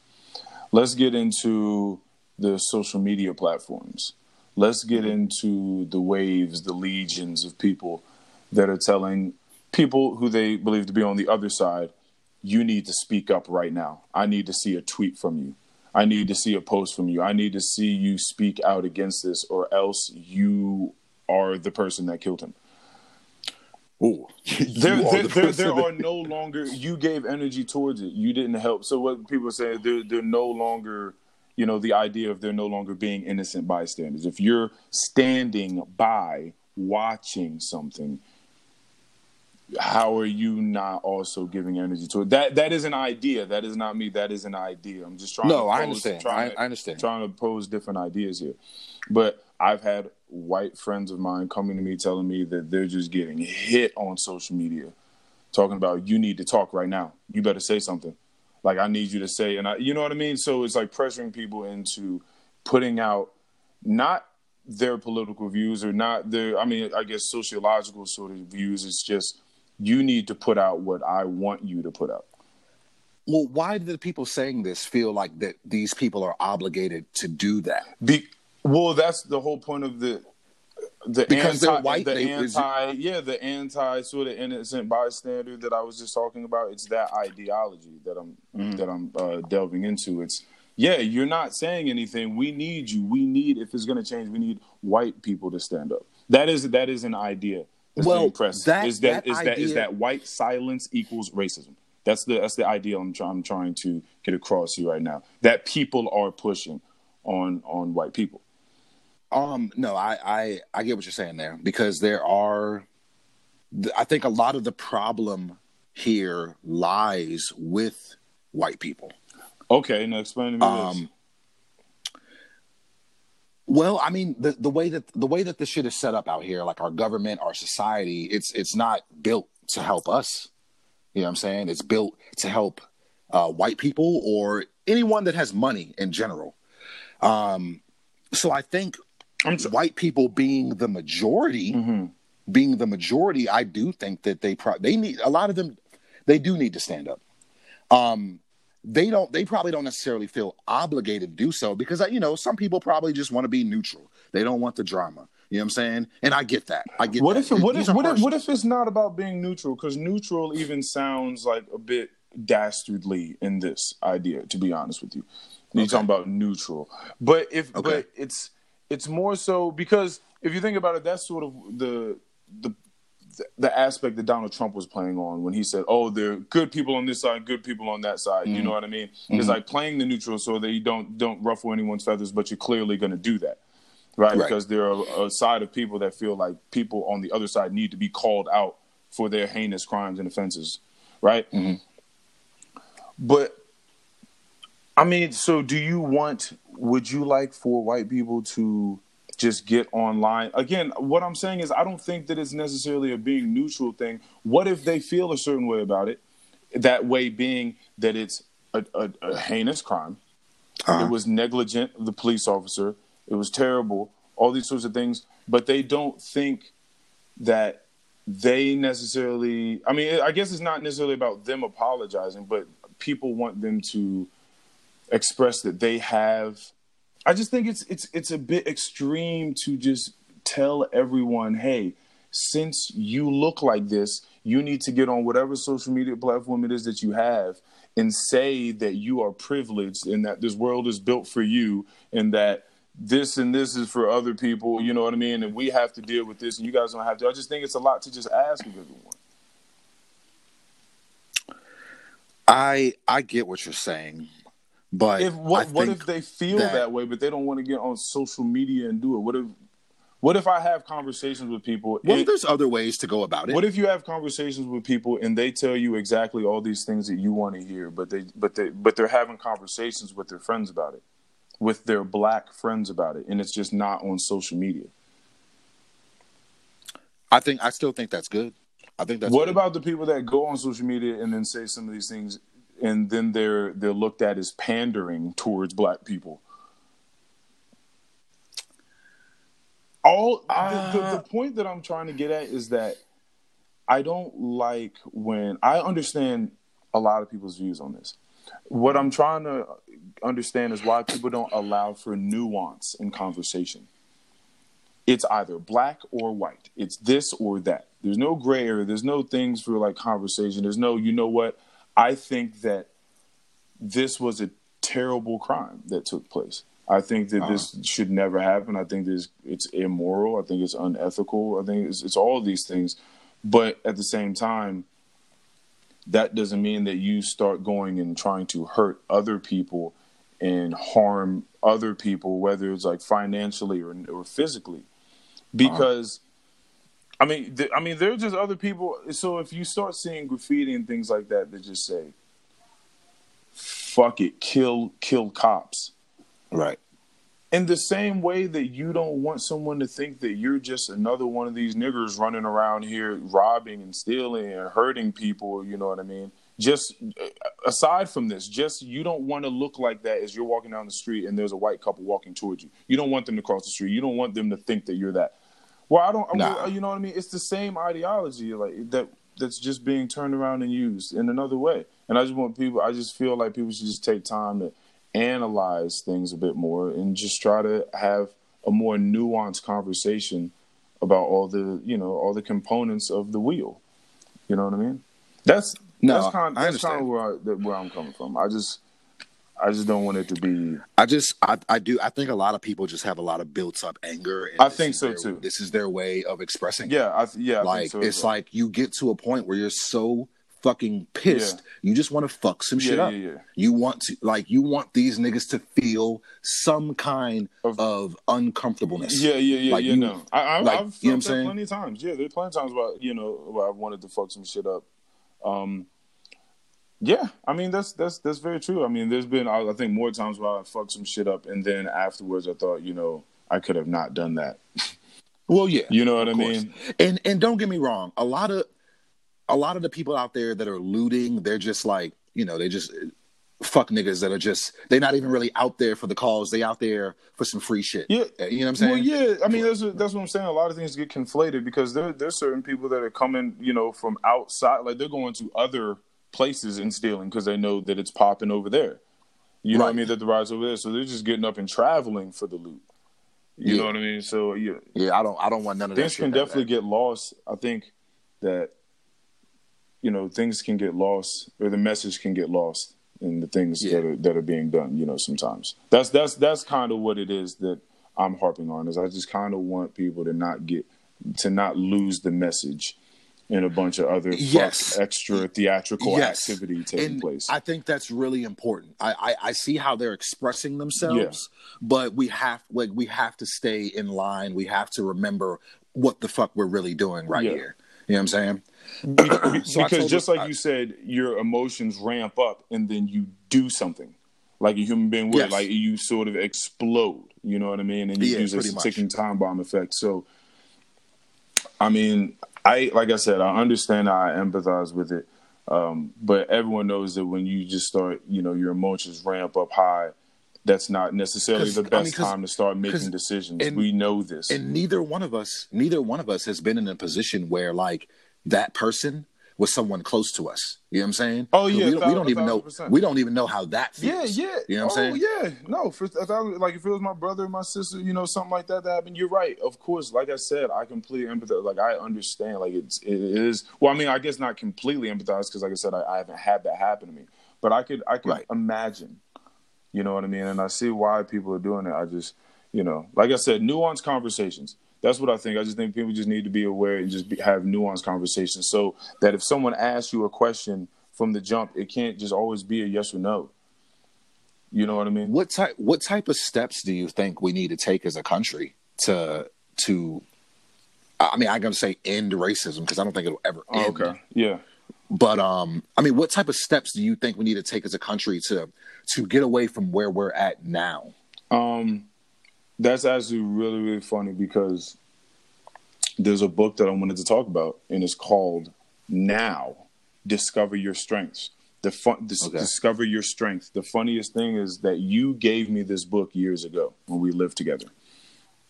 Let's get into the social media platforms. Let's get into the waves, the legions of people that are telling people who they believe to be on the other side, you need to speak up right now. I need to see a tweet from you. I need to see a post from you. I need to see you speak out against this, or else you are the person that killed him. Ooh. *laughs* *laughs* There, there, there, there are no *laughs* longer. You gave energy towards it. You didn't help. So what people say, they're they're no longer. You know, the idea of they're no longer being innocent bystanders. If you're standing by watching something, how are you not also giving energy to it? That that is an idea. That is not me. That is an idea. I'm just trying. No, to I understand. trying to- I understand. Trying to pose different ideas here, but I've had white friends of mine coming to me telling me that they're just getting hit on social media, talking about you need to talk right now. You better say something. Like I need you to say, and I, you know what I mean. So it's like pressuring people into putting out not their political views or not their. I mean, I guess sociological sort of views. It's just you need to put out what I want you to put out. Well, why do the people saying this feel like that these people are obligated to do that? Be, well, that's the whole point of the the Because anti, they're white, the they- anti, yeah, the anti sort of innocent bystander that I was just talking about. It's that ideology that I'm Mm-hmm. that I'm uh, delving into. It's yeah, you're not saying anything. We need you. We need if it's going to change. We need white people to stand up. That is that is an idea. That's Well, being that- is that that is that is that white silence equals racism. That's the that's the idea I'm, try, I'm trying to get across to you right now. That people are pushing on on white people. Um, no, I, I I get what you're saying there because there are, I think a lot of the problem here lies with white people. Okay, now explain to me Um, this. Well, I mean, the the way that the way that this shit is set up out here, like our government, our society, it's it's not built to help us. You know what I'm saying? It's built to help uh, white people or anyone that has money in general. Um, so I think Tr- white people being the majority, Mhm. being the majority, I do think that they pro- they need a lot of them. They do need to stand up. Um, they don't. They probably don't necessarily feel obligated to do so because you know some people probably just want to be neutral. They don't want the drama. You know what I'm saying? And I get that. I get. What that. if what if what if, what if it's not about being neutral? Because neutral even sounds like a bit dastardly in this idea. To be honest with you, you're Okay. talking about neutral, but if Okay. but it's it's more so because if you think about it, that's sort of the the the aspect that Donald Trump was playing on when he said, "Oh, there are good people on this side, good people on that side." You mm. know what I mean? It's mm-hmm. like playing the neutral so that you don't don't ruffle anyone's feathers, but you're clearly going to do that, right? Right. Because there are a side of people that feel like people on the other side need to be called out for their heinous crimes and offenses, right? Mm-hmm. But I mean, so do you want? Would you like for white people to just get online? Again, what I'm saying is, I don't think that it's necessarily a being neutral thing. What if they feel a certain way about it? That way being that it's a, a, a heinous crime. Uh-huh. It was negligent of the police officer. It was terrible. All these sorts of things, but they don't think that they necessarily. I mean, I guess it's not necessarily about them apologizing, but people want them to express that they have. I just think it's it's it's a bit extreme to just tell everyone, hey, since you look like this, you need to get on whatever social media platform it is that you have and say that you are privileged and that this world is built for you and that this and this is for other people, you know what I mean? And we have to deal with this and you guys don't have to. I just think it's a lot to just ask of everyone. I I get what you're saying, but If what what if they feel that- that, way but they don't want to get on social media and do it? What if what if I have conversations with people well, there's other ways to go about it. What if you have conversations with people and they tell you exactly all these things that you want to hear, but they but they but they're having conversations with their friends about it, with their black friends about it, and it's just not on social media. I think I still think that's good. I think that's what good. about the people that go on social media and then say some of these things, and then they're they're looked at as pandering towards black people? All the, the, the uh. point that I'm trying to get at is that I don't like when I understand a lot of people's views on this. What I'm trying to understand is why people don't allow for nuance in conversation. It's either black or white. It's this or that. There's no gray area. There's no things for like conversation. There's no, you know what? I think that this was a terrible crime that took place. I think that this uh-huh. should never happen. I think this it's immoral. I think it's unethical. I think it's, it's all these things. But at the same time, that doesn't mean that you start going and trying to hurt other people and harm other people, whether it's like financially or, or physically. Uh-huh. Because, I mean, th- I mean, there are just other people. So if you start seeing graffiti and things like that that just say, "Fuck it, kill, kill cops," right? in the same way that you don't want someone to think that you're just another one of these niggers running around here robbing and stealing and hurting people, you know what I mean? Just uh, aside from this, just you don't want to look like that as you're walking down the street and there's a white couple walking towards you. You don't want them to cross the street. You don't want them to think that you're that. Well, I don't. Nah. Uh, you know what I mean? It's the same ideology, like that. That's just being turned around and used in another way. And I just want people. I just feel like people should just take time to analyze things a bit more and just try to have a more nuanced conversation about all the you know all the components of the wheel. You know what I mean? That's No, that's kind I that's kind understand. of where I, where I'm coming from. I just I just don't want it to be. I just I, I do I think a lot of people just have a lot of built up anger. And I think so, their- too. This is their way of expressing. it. Yeah, I yeah. I like so it's well. like you get to a point where you're so fucking pissed. You just want to fuck some shit up. yeah, yeah. You want to like you want these niggas to feel some kind Of- of, uncomfortableness. Yeah, yeah, yeah, Like, yeah. you- no, I, I, like, I've you know what I'm saying? plenty of times. Yeah, there's plenty of times where you know where I wanted to fuck some shit up. Um, yeah, I mean that's that's that's very true. I mean, there's been I, I think more times where I fucked some shit up, and then afterwards I thought, you know, I could have not done that. *laughs* Well, yeah. You know what I course. mean? And and don't get me wrong, a lot of a lot of the people out there that are looting, they're just like, you know, they just uh, fuck niggas that are just they're not even really out there for the cause. They out there for some free shit. Yeah. Uh, you know what I'm saying? Well, yeah, I mean that's that's what I'm saying. A lot of things get conflated because there there's certain people that are coming, you know, from outside, like they're going to other places and stealing because they know that it's popping over there. You know what I mean? That the ride's over there, so they're just getting up and traveling for the loot. You Yeah. know what I mean? So yeah, Yeah, I don't I don't want none of that things can definitely bad. get lost. I think that you know things can get lost, or the message can get lost in the things Yeah. that are that are being done. You know, sometimes that's that's that's kind of what it is that I'm harping on. Is I just kind of want people to not get to not lose the message in a bunch of other fuck Yes. extra theatrical Yes. activity taking and place. I think that's really important. I, I, I see how they're expressing themselves, but we have like we have to stay in line. We have to remember what the fuck we're really doing right Yeah. here. You know what I'm saying? Be- *clears throat* So because just her- like I- you said, your emotions ramp up and then you do something. Like a human being would, Yes. like you sort of explode. You know what I mean? And you Yeah, use pretty this ticking time bomb effect. So, I mean, I like I said, I understand. I empathize with it, um, but everyone knows that when you just start, you know, your emotions ramp up high. That's not necessarily the I best time to start making decisions. and- we know this. And neither one of us, neither one of us has been in a position where like that person was someone close to us. You know what I'm saying? Oh, yeah, we don't, we don't even know. percent. We don't even know how that feels. yeah. Yeah. You know what oh, I'm saying? yeah. No, for like if it was my brother or my sister, you know, something like that that happened, you're right. Of course, like I said, I completely empathize. Like I understand. Like it's it is. Well, I mean, I guess not completely empathize because, like I said, I, I haven't had that happen to me. But I could I could Right. imagine. You know what I mean? And I see why people are doing it. I just, you know, like I said, nuanced conversations. That's what I think. I just think people just need to be aware and just be, have nuanced conversations so that if someone asks you a question from the jump, it can't just always be a yes or no. You know what I mean? What type what type of steps do you think we need to take as a country to to I mean, I'm gonna say end racism because I don't think it'll ever Oh, end. okay. Yeah. But um, I mean, what type of steps do you think we need to take as a country to to get away from where we're at now? Um, that's actually really, really funny because there's a book that I wanted to talk about, and it's called "Now: Discover Your Strengths." The fun, dis- Okay. discover your strength. The funniest thing is that you gave me this book years ago when we lived together.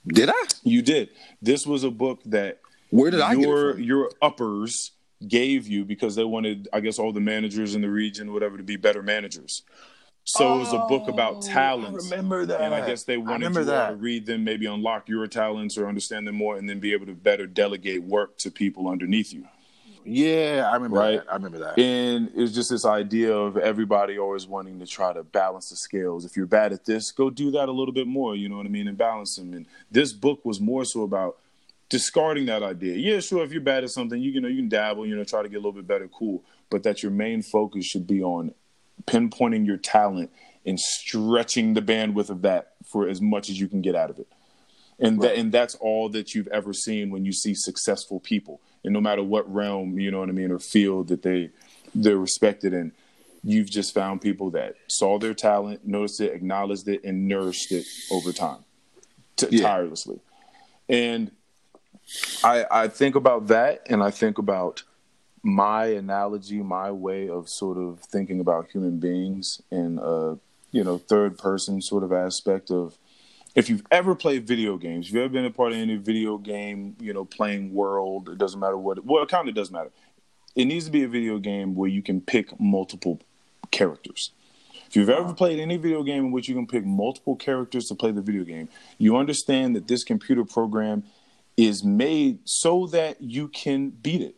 Did I? You did. This was a book that Where did I get your your uppers gave you because they wanted, I guess, all the managers in the region, whatever, to be better managers. So it was a book about oh, talents. Oh, remember that. And I guess they I wanted you all to that. read them, maybe unlock your talents or understand them more, and then be able to better delegate work to people underneath you. Yeah, I remember Right. that. I remember that. And it's just this idea of everybody always wanting to try to balance the scales. If you're bad at this, go do that a little bit more, you know what I mean, and balance them. And this book was more so about discarding that idea. Yeah, sure, if you're bad at something, you, you know, you can dabble, you know, try to get a little bit better, cool. But that your main focus should be on pinpointing your talent and stretching the bandwidth of that for as much as you can get out of it. And that and that's all that you've ever seen when you see successful people. And no matter what realm, you know what I mean, or field that they they're respected in, you've just found people that saw their talent, noticed it, acknowledged it, and nourished it over time, t- Yeah. tirelessly. And I I think about that, and I think about my analogy, my way of sort of thinking about human beings in a you know third person sort of aspect of if you've ever played video games, if you've ever been a part of any video game, you know, playing world, it doesn't matter what, well, it kind of does matter. It needs to be a video game where you can pick multiple characters. If you've ever played any video game in which you can pick multiple characters to play the video game, you understand that this computer program is made so that you can beat it.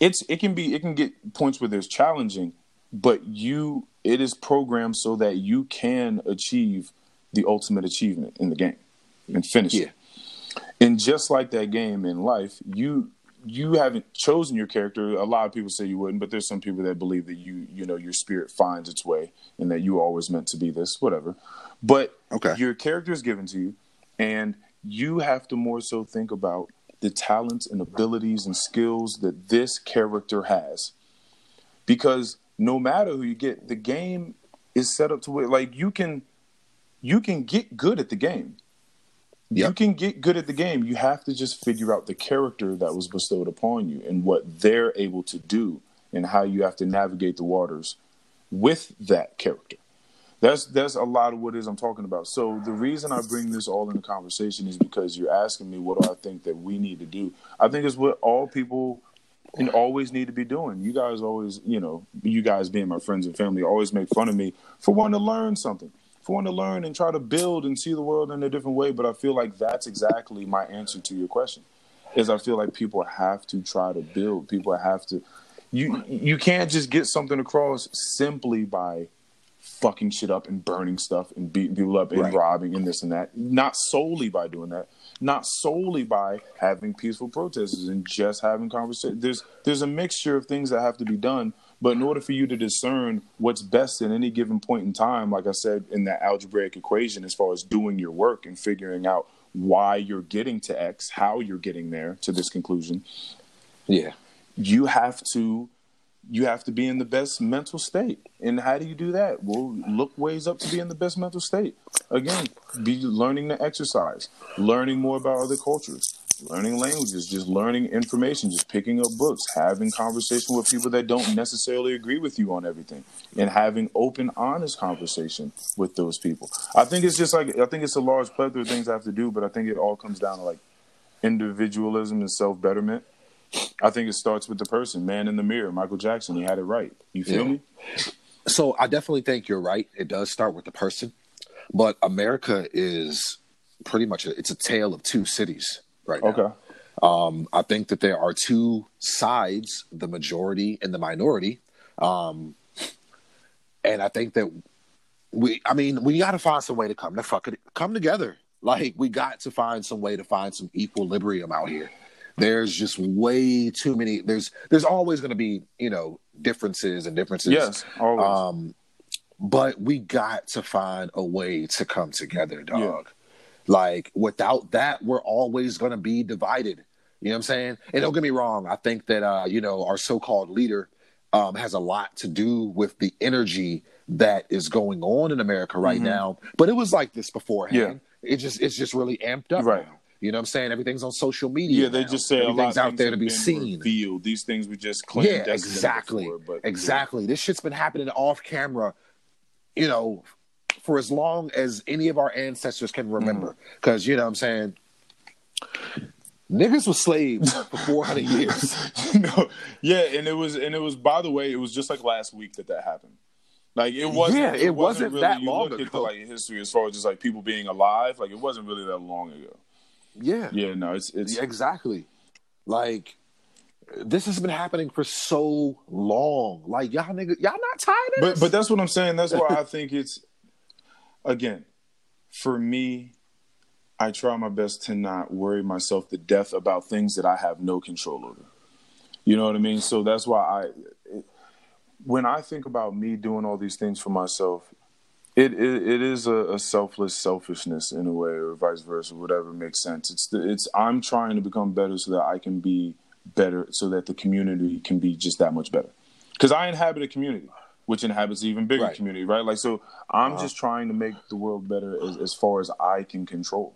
It's it can be it can get points where there's challenging, but you it is programmed so that you can achieve the ultimate achievement in the game and finish Yeah. it. And just like that game in life, you you haven't chosen your character. A lot of people say you wouldn't, but there's some people that believe that you, you know, your spirit finds its way and that you always meant to be this, whatever. But Okay. your character is given to you, and you have to more so think about the talents and abilities and skills that this character has. Because no matter who you get, the game is set up to where like you can you can get good at the game. You can get good at the game. You have to just figure out the character that was bestowed upon you and what they're able to do and how you have to navigate the waters with that character. That's that's a lot of what it is I'm talking about. So the reason I bring this all in the conversation is because you're asking me what do I think that we need to do. I think it's what all people and always need to be doing. You guys always, you know, you guys being my friends and family always make fun of me for wanting to learn something, for wanting to learn and try to build and see the world in a different way. But I feel like that's exactly my answer to your question. Is I feel like people have to try to build. People have to. You you can't just get something across simply by fucking shit up and burning stuff and beating people up and Right. robbing and this and that. Not solely by doing that. Not solely by having peaceful protests and just having conversation. There's there's a mixture of things that have to be done. But in order for you to discern what's best at any given point in time, like I said in that algebraic equation, as far as doing your work and figuring out why you're getting to X, how you're getting there to this conclusion, Yeah. you have to you have to be in the best mental state. And how do you do that? Well, look ways up to be in the best mental state. Again, be learning to exercise, learning more about other cultures, learning languages, just learning information, just picking up books, having conversation with people that don't necessarily agree with you on everything, and having open, honest conversation with those people. I think it's just like I think it's a large plethora of things I have to do, but I think it all comes down to like individualism and self betterment. I think it starts with the person, man in the mirror. Michael Jackson, he had it right. You feel Yeah. me? So I definitely think you're right. It does start with the person, but America is pretty much a, it's a tale of two cities right now. Okay. Um, I think that there are two sides, the majority and the minority. Um, and I think that we, I mean, we got to find some way to come to fuck it, come together. Like we got to find some way to find some equilibrium out here. There's just way too many. There's there's always going to be you know differences and differences. Yes, always. Um, but we got to find a way to come together, dog. Yeah. Like without that, we're always going to be divided. You know what I'm saying? And don't get me wrong. I think that uh, you know our so-called leader um, has a lot to do with the energy that is going on in America right Mhm. now. But it was like this beforehand. It just it's just really amped up. Right. now. You know what I'm saying? Everything's on social media. yeah, they now. just say a lot everything's out there to be seen. Revealed. These things we just claim. Yeah, exactly, Before, but exactly. This shit's been happening off camera, you know, for as long as any of our ancestors can remember. Mm. Because you know what I'm saying, niggas were slaves for 400 *laughs* years. no, yeah, and it was, and it was. By the way, it was just like last week that that happened. Like it wasn't. Yeah, it wasn't really, that long look At the, ago. like history as far as just like people being alive. Like it wasn't really that long ago. Yeah, Yeah, no, it's it's exactly. Like this has been happening for so long. Like y'all niggas, y'all not tired of but this? but that's what I'm saying. That's why I *laughs* think it's again for me. I try my best to not worry myself to death about things that I have no control over. You know what I mean? So that's why I, it, when I think about me doing all these things for myself, it it, it is a, a selfless selfishness in a way, or vice versa, whatever makes sense. It's the, it's I'm trying to become better so that I can be better, so that the community can be just that much better. Because I inhabit a community, which inhabits an even bigger Right. community, right? Like so, I'm Uh-huh. just trying to make the world better as, as far as I can control.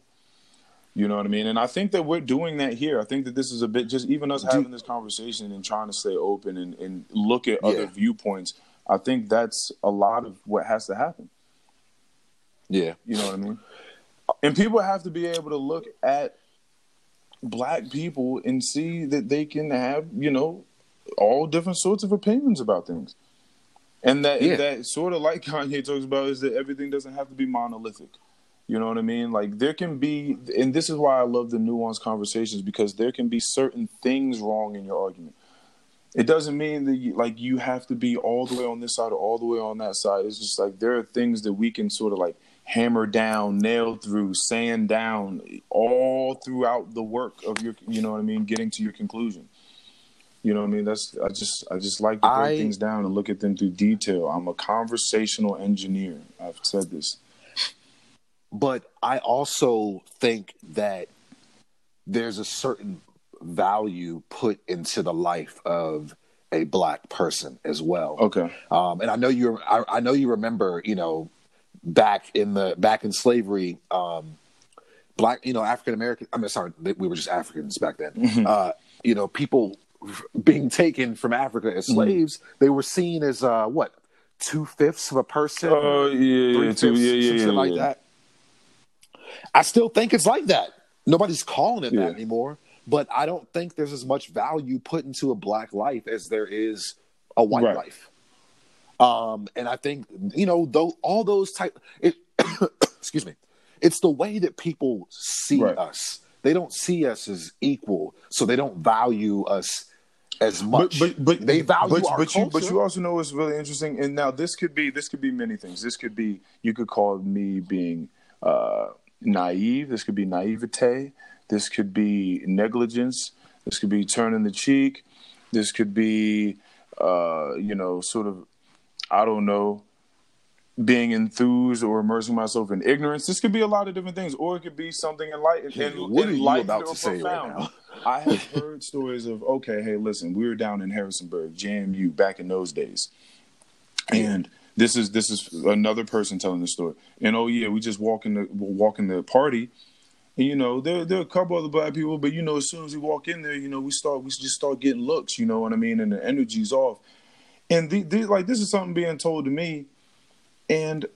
You know what I mean? And I think that we're doing that here. I think that this is a bit just even us having this conversation and trying to stay open and, and look at other Yeah. viewpoints. I think that's a lot of what has to happen. Yeah, You know what I mean? And people have to be able to look at black people and see that they can have, you know, all different sorts of opinions about things. And that Yeah. that sort of like *laughs* Kanye talks about is that everything doesn't have to be monolithic. You know what I mean? Like there can be and this is why I love the nuanced conversations because there can be certain things wrong in your argument. It doesn't mean that you, like you have to be all the way on this side or all the way on that side. It's just like there are things that we can sort of like hammered down, nailed through, sand down, all throughout the work of your, you know what I mean, getting to your conclusion. You know what I mean? That's I just I just like to break I, things down and look at them through detail. I'm a conversational engineer. I've said this. But I also think that there's a certain value put into the life of a black person as well. Okay. Um, and I know you I, I know you remember, you know, back in the back in slavery, um, black, you know, African American. I mean, sorry, we were just Africans back then. Mm-hmm. Uh, you know, people being taken from Africa as mm-hmm. slaves, mm-hmm. they were seen as uh, what two fifths of a person. Oh uh, yeah, yeah, two, yeah, yeah, yeah, like that. I still think it's like that. Nobody's calling it yeah. that anymore. But I don't think there's as much value put into a black life as there is a white right. life. Um, and I think you know, though all those type. It, *coughs* excuse me. It's the way that people see right. us. They don't see us as equal, so they don't value us as much. But but, but they value but, our but culture. you but you also know what's really interesting. And now this could be this could be many things. This could be you could call me being uh, naive. This could be naivete. This could be negligence. This could be turning the cheek. This could be uh, you know sort of I don't know being enthused or immersing myself in ignorance. This could be a lot of different things, or it could be something enlightened. And, what are you about to say right now? *laughs* I have *laughs* heard stories of okay, hey, listen, we were down in Harrisonburg, JMU, back in those days, and this is this is another person telling the story. And oh yeah, we just walk in the walk in the party, and you know there there are a couple other black people, but you know as soon as we walk in there, you know we start we just start getting looks, you know what I mean, and the energy's off. And the, the, like this is something being told to me, and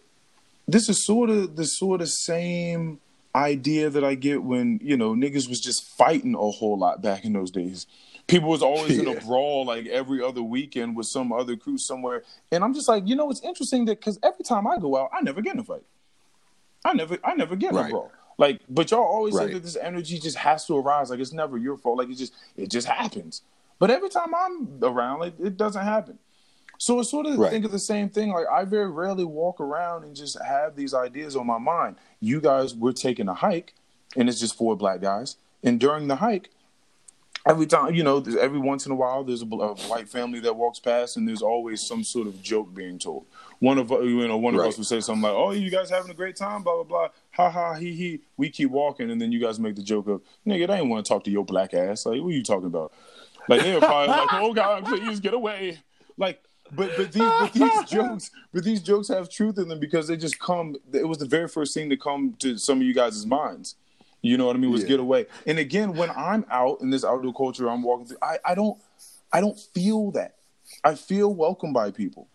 this is sort of the sort of same idea that I get when you know niggas was just fighting a whole lot back in those days. People was always yeah. in a *laughs* brawl like every other weekend with some other crew somewhere, and I'm just like, you know, it's interesting that because every time I go out, I never get in a fight. I never, I never get in right. a brawl. Like, but y'all always right. say that this energy just has to arise. Like it's never your fault. Like it just, it just happens. But every time I'm around, like it doesn't happen. So it's sort of right. think of the same thing. Like I very rarely walk around and just have these ideas on my mind. You guys were taking a hike, and it's just four black guys. And during the hike, every time you know, every once in a while, there's a, a, white family that walks past, and there's always some sort of joke being told. One of uh, you know, one of right. us would say something like, "Oh, you guys having a great time?" Blah blah blah. Ha ha he he. We keep walking, and then you guys make the joke of, "Nigga, they ain't want to talk to your black ass." Like, what are you talking about? Like they're probably like, "Oh God, please get away." Like but but these but these *laughs* jokes but these jokes have truth in them because they just come. It was the very first thing to come to some of you guys' minds. You know what I mean? Was yeah. get away. And again, when I'm out in this outdoor culture, I'm walking through. I I don't I don't feel that. I feel welcomed by people.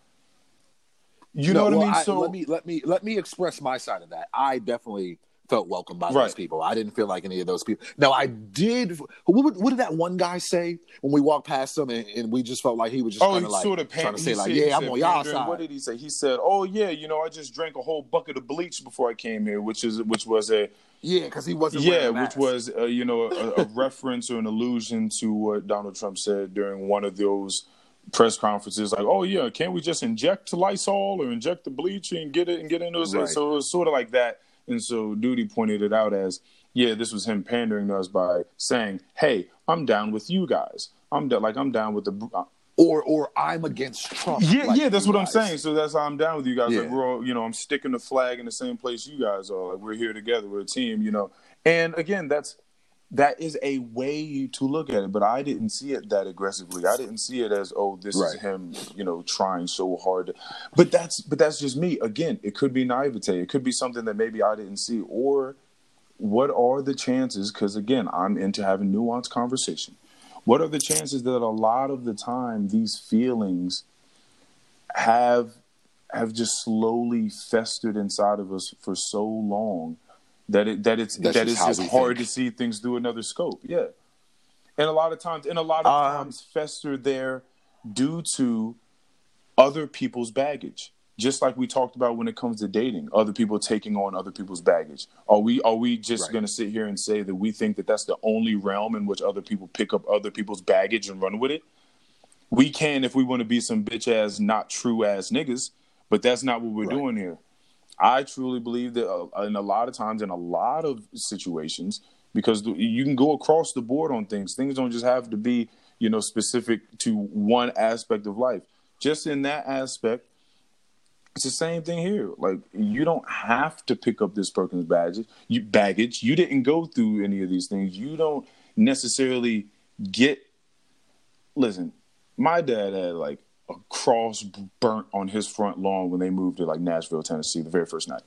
You no, know what well, I mean? So let me let me let me express my side of that. I definitely felt welcomed by right. those people. I didn't feel like any of those people. Now I did. What, what did that one guy say when we walked past him and, and we just felt like he was just oh, kind of like sort of pan- trying to say like, said, yeah, I'm on y'all side. What did he say? He said, oh yeah, you know, I just drank a whole bucket of bleach before I came here, which is which was a yeah, because he wasn't yeah, which was uh, you know a, a reference or an allusion to what Donald Trump said during one of those press conferences like, oh yeah, can't we just inject Lysol or inject the bleach and get it and get into it? Right. So it was sort of like that. And so Duty pointed it out as, yeah, this was him pandering to us by saying, "Hey, I'm down with you guys. I'm da- like I'm down with the." Uh, or or I'm against Trump. Yeah, like yeah, that's what guys. I'm saying. So that's how I'm down with you guys. Yeah. Like we're all, you know, I'm sticking the flag in the same place you guys are. Like we're here together. We're a team, you know. And again, that's that is a way to look at it, but I didn't see it that aggressively. I didn't see it as, oh, this right. is him, you know, trying so hard. But that's but that's just me. Again, it could be naivete. It could be something that maybe I didn't see. Or what are the chances? Because again, I'm into having nuanced conversation. What are the chances that a lot of the time these feelings have have just slowly festered inside of us for so long that it that it's That's that it's just hard think. to see things through another scope. Yeah, and a lot of times, and a lot of um, times, fester there due to other people's baggage. Just like we talked about when it comes to dating, other people taking on other people's baggage. Are we are we just right. going to sit here and say that we think that that's the only realm in which other people pick up other people's baggage and run with it? We can if we want to be some bitch ass, not true ass niggas, but that's not what we're right. doing here. I truly believe that uh, in a lot of times, in a lot of situations, because you can go across the board on things. Things don't just have to be, you know, specific to one aspect of life. Just in that aspect, it's the same thing here. Like you don't have to pick up this Perkins baggage. You baggage. You didn't go through any of these things. You don't necessarily get. Listen, my dad had like a cross burnt on his front lawn when they moved to like Nashville, Tennessee, the very first night.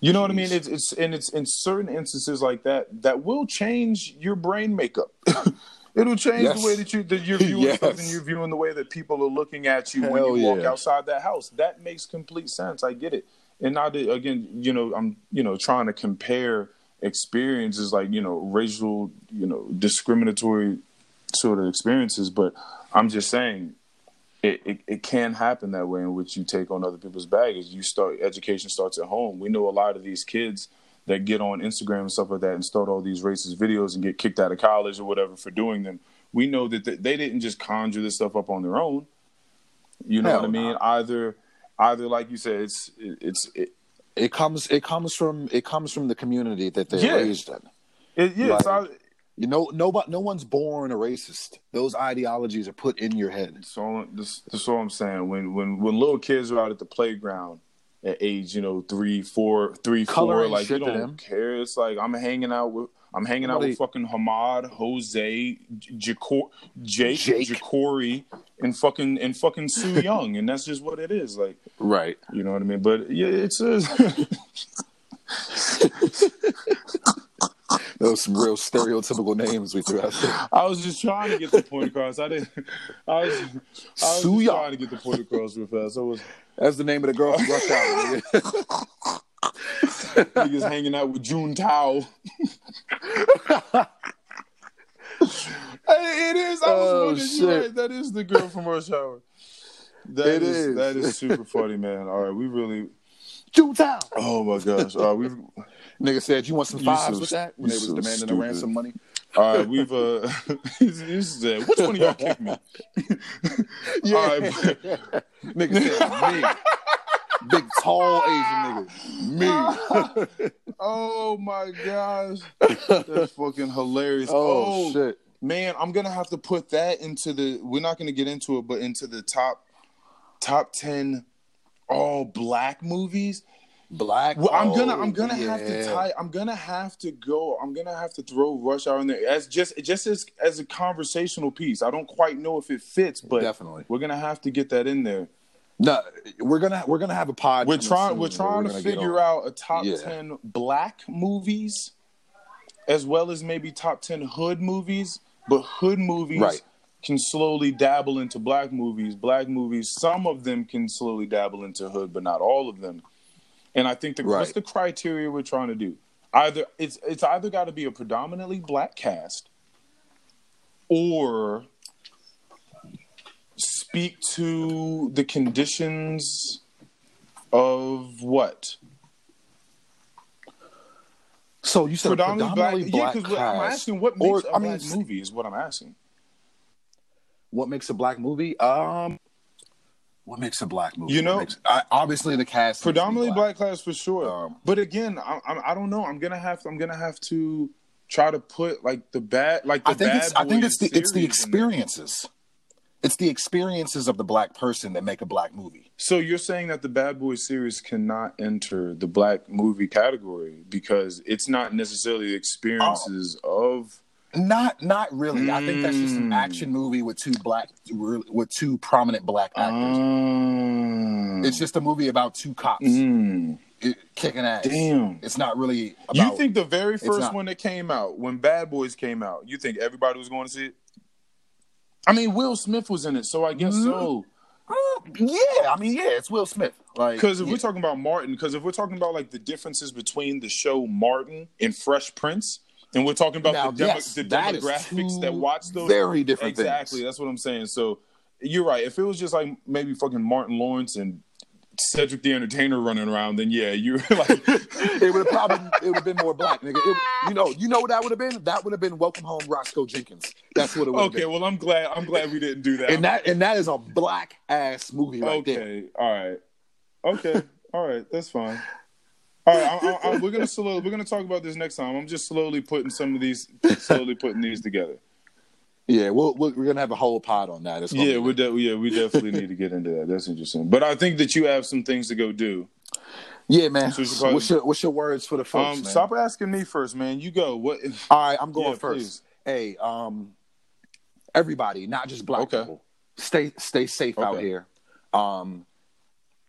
You know what I mean? It's it's and it's in certain instances like that that will change your brain makeup. *laughs* It'll change yes. the way that you that you're viewing *laughs* yes. stuff and you're viewing the way that people are looking at you Hell when you yeah. walk outside that house. That makes complete sense. I get it. And not again, you know, I'm you know trying to compare experiences like you know racial, you know, discriminatory sort of experiences, but I'm just saying it, it, it, can happen that way in which you take on other people's baggage. You start education starts at home. We know a lot of these kids that get on Instagram and stuff like that and start all these racist videos and get kicked out of college or whatever for doing them. We know that they didn't just conjure this stuff up on their own. You know Hell what I mean? Either, either like you said, it's it's it, it comes it comes from it comes from the community that they're yeah. raised in. It, yeah, like, you know, nobody, no one's born a racist. Those ideologies are put in your head. So this, that's all I'm saying. When when when little kids are out at the playground at age, you know, three, four, three, four, like you don't care. It's like I'm hanging out with. I'm hanging Nobody, out with fucking Hamad, Jose, Jacor, Jake, Jake, Jacory, and fucking and fucking Soo *laughs* Yung, and that's just what it is. Like, right? You know what I mean? But yeah, it's. A, *laughs* *laughs* Those some real stereotypical names we threw out there. I was just trying to get the point across. I didn't. I was, I was just trying to get the point across real fast. I was. That's the name of the girl from Rush Hour. Niggas hanging out with Juntao. *laughs* hey, it is. I was oh, wondering. Shit. Right, that is the girl from Rush Hour. That it is, is. That is super funny, man. All right, we really. Juntao. Oh my gosh. All right, we Nigga said, "You want some fives so, with that?" When they was so demanding stupid. the ransom money. All right, we've uh, *laughs* he said, "Which one of y'all kicked me?" *laughs* yeah, All right, *laughs* nigga said me. Big tall Asian nigga. Me. oh my gosh. That's fucking hilarious. Oh, oh, shit. Man, I'm gonna have to put that into the we're not gonna get into it, but into the top top ten all black movies Black. Well, I'm gonna I'm gonna yeah. have to tie. I'm gonna have to go. I'm gonna have to throw Rush Hour in there as just just as as a conversational piece. I don't quite know if it fits, but definitely we're gonna have to get that in there. No, we're gonna we're gonna have a pod. We're trying we're trying we're to figure out a top yeah. ten black movies, as well as maybe top ten hood movies. But hood movies right. can slowly dabble into black movies. Black movies, some of them can slowly dabble into hood, but not all of them. And I think the right. what's the criteria we're trying to do? Either it's it's either got to be a predominantly black cast, or speak to the conditions of what? So you said predominantly, predominantly black, black yeah, I'm asking what makes or, a I black mean, movie is what I'm asking. What makes a black movie? Um, what makes a black movie? You know, makes, I, obviously the cast predominantly black. black for sure. Um, but again, I, I, I, don't know. I'm gonna have to, I'm gonna have to try to put like the bad like the I think bad it's I think it's the it's the experiences. It's the experiences of the black person that make a black movie. So you're saying that the Bad Boys series cannot enter the black movie category because it's not necessarily the experiences oh. of not, not really. Mm. I think that's just an action hmm. movie with two black, with two prominent black actors. Mm. It's just a movie about two cops mm. kicking ass. Damn, it's not really. About, you think the very first one that came out, when Bad Boys came out, you think everybody was going to see it? I mean, Will Smith was in it, so I guess so. Uh, yeah, I mean, yeah, it's Will Smith. Like, because if yeah. we're talking about Martin, because if we're talking about like the differences between the show Martin and Fresh Prince, and we're talking about now, the, demo- yes, the demographics that watch those. Very different. Exactly. Things. That's what I'm saying. So you're right. If it was just like maybe fucking Martin Lawrence and Cedric the Entertainer running around, then yeah, you're *laughs* like it would have probably it would have been more black, nigga. It, you know, you know what that would have been? That would have been Welcome Home, Roscoe Jenkins. That's what it would. Okay, been. well, I'm glad. I'm glad we didn't do that. And that and that is a black ass movie right okay. there. Okay, all right. Okay. All right, that's fine. All right, I, I, I, we're gonna slowly, we're gonna talk about this next time. I'm just slowly putting some of these, slowly putting these together. Yeah, we'll, we are gonna have a whole pod on that. Yeah, we de- yeah we definitely need to get into that. That's interesting. But I think that you have some things to go do. Yeah, man. So what's your what's your words for the folks? Um, stop asking me first, man. You go. What? All right, I'm going yeah, first. Please. Hey, um, everybody, not just black okay. people, stay stay safe okay. out here. Um,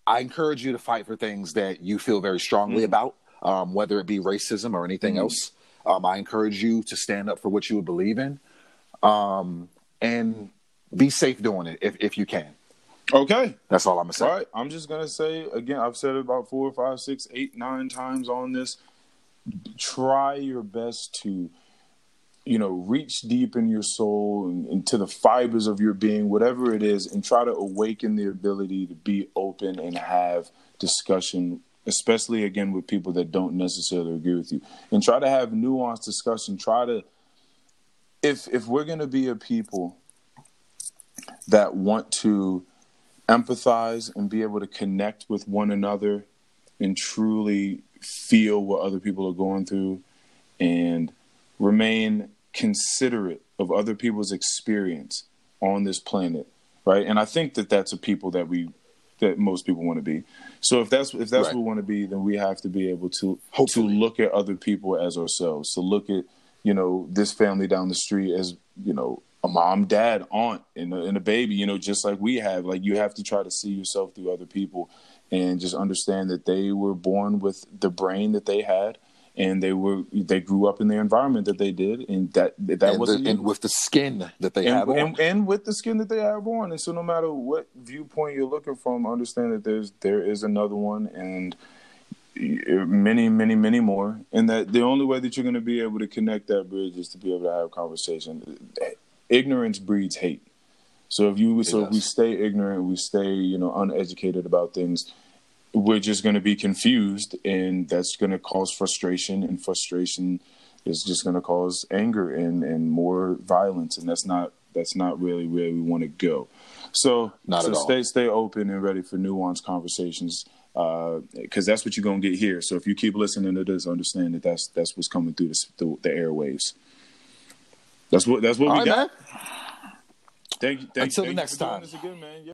I encourage you to fight for things that you feel very strongly mm-hmm. about, um, whether it be racism or anything mm-hmm. else. Um, I encourage you to stand up for what you believe in, um, and be safe doing it if if you can. Okay, that's all I'm gonna say. All right, I'm just gonna say again. I've said it about four, five, six, eight, nine times on this. Try your best to you know, reach deep in your soul and into the fibers of your being, whatever it is, and try to awaken the ability to be open and have discussion, especially again with people that don't necessarily agree with you. And try to have nuanced discussion. Try to if if we're gonna be a people that want to empathize and be able to connect with one another and truly feel what other people are going through and remain considerate of other people's experience on this planet, right? And I think that that's a people that we that most people want to be. So if that's if that's right. what we want to be, then we have to be able to Hopefully. to look at other people as ourselves. To look at you know this family down the street as you know a mom, dad, aunt, and a, and a baby. You know, just like we have. Like you have to try to see yourself through other people and just understand that they were born with the brain that they had and they were they grew up in the environment that they did, and that that was and with the skin that they and, have on. And, and, with the skin that they have on. And so, no matter what viewpoint you're looking from, understand that there's there is another one, and many, many, many more. And that the only way that you're going to be able to connect that bridge is to be able to have conversation. Ignorance breeds hate. So if you so if we stay ignorant, we stay you know uneducated about things we're just going to be confused and that's going to cause frustration and frustration is just going to cause anger and, and more violence and that's not that's not really where we want to go. So not so stay stay open and ready for nuanced conversations because uh, that's what you're going to get here. So if you keep listening to this understand that that's that's what's coming through the, the, the airwaves. That's what that's what All we right, got. man. thank you thank, until thank the next time. again, man.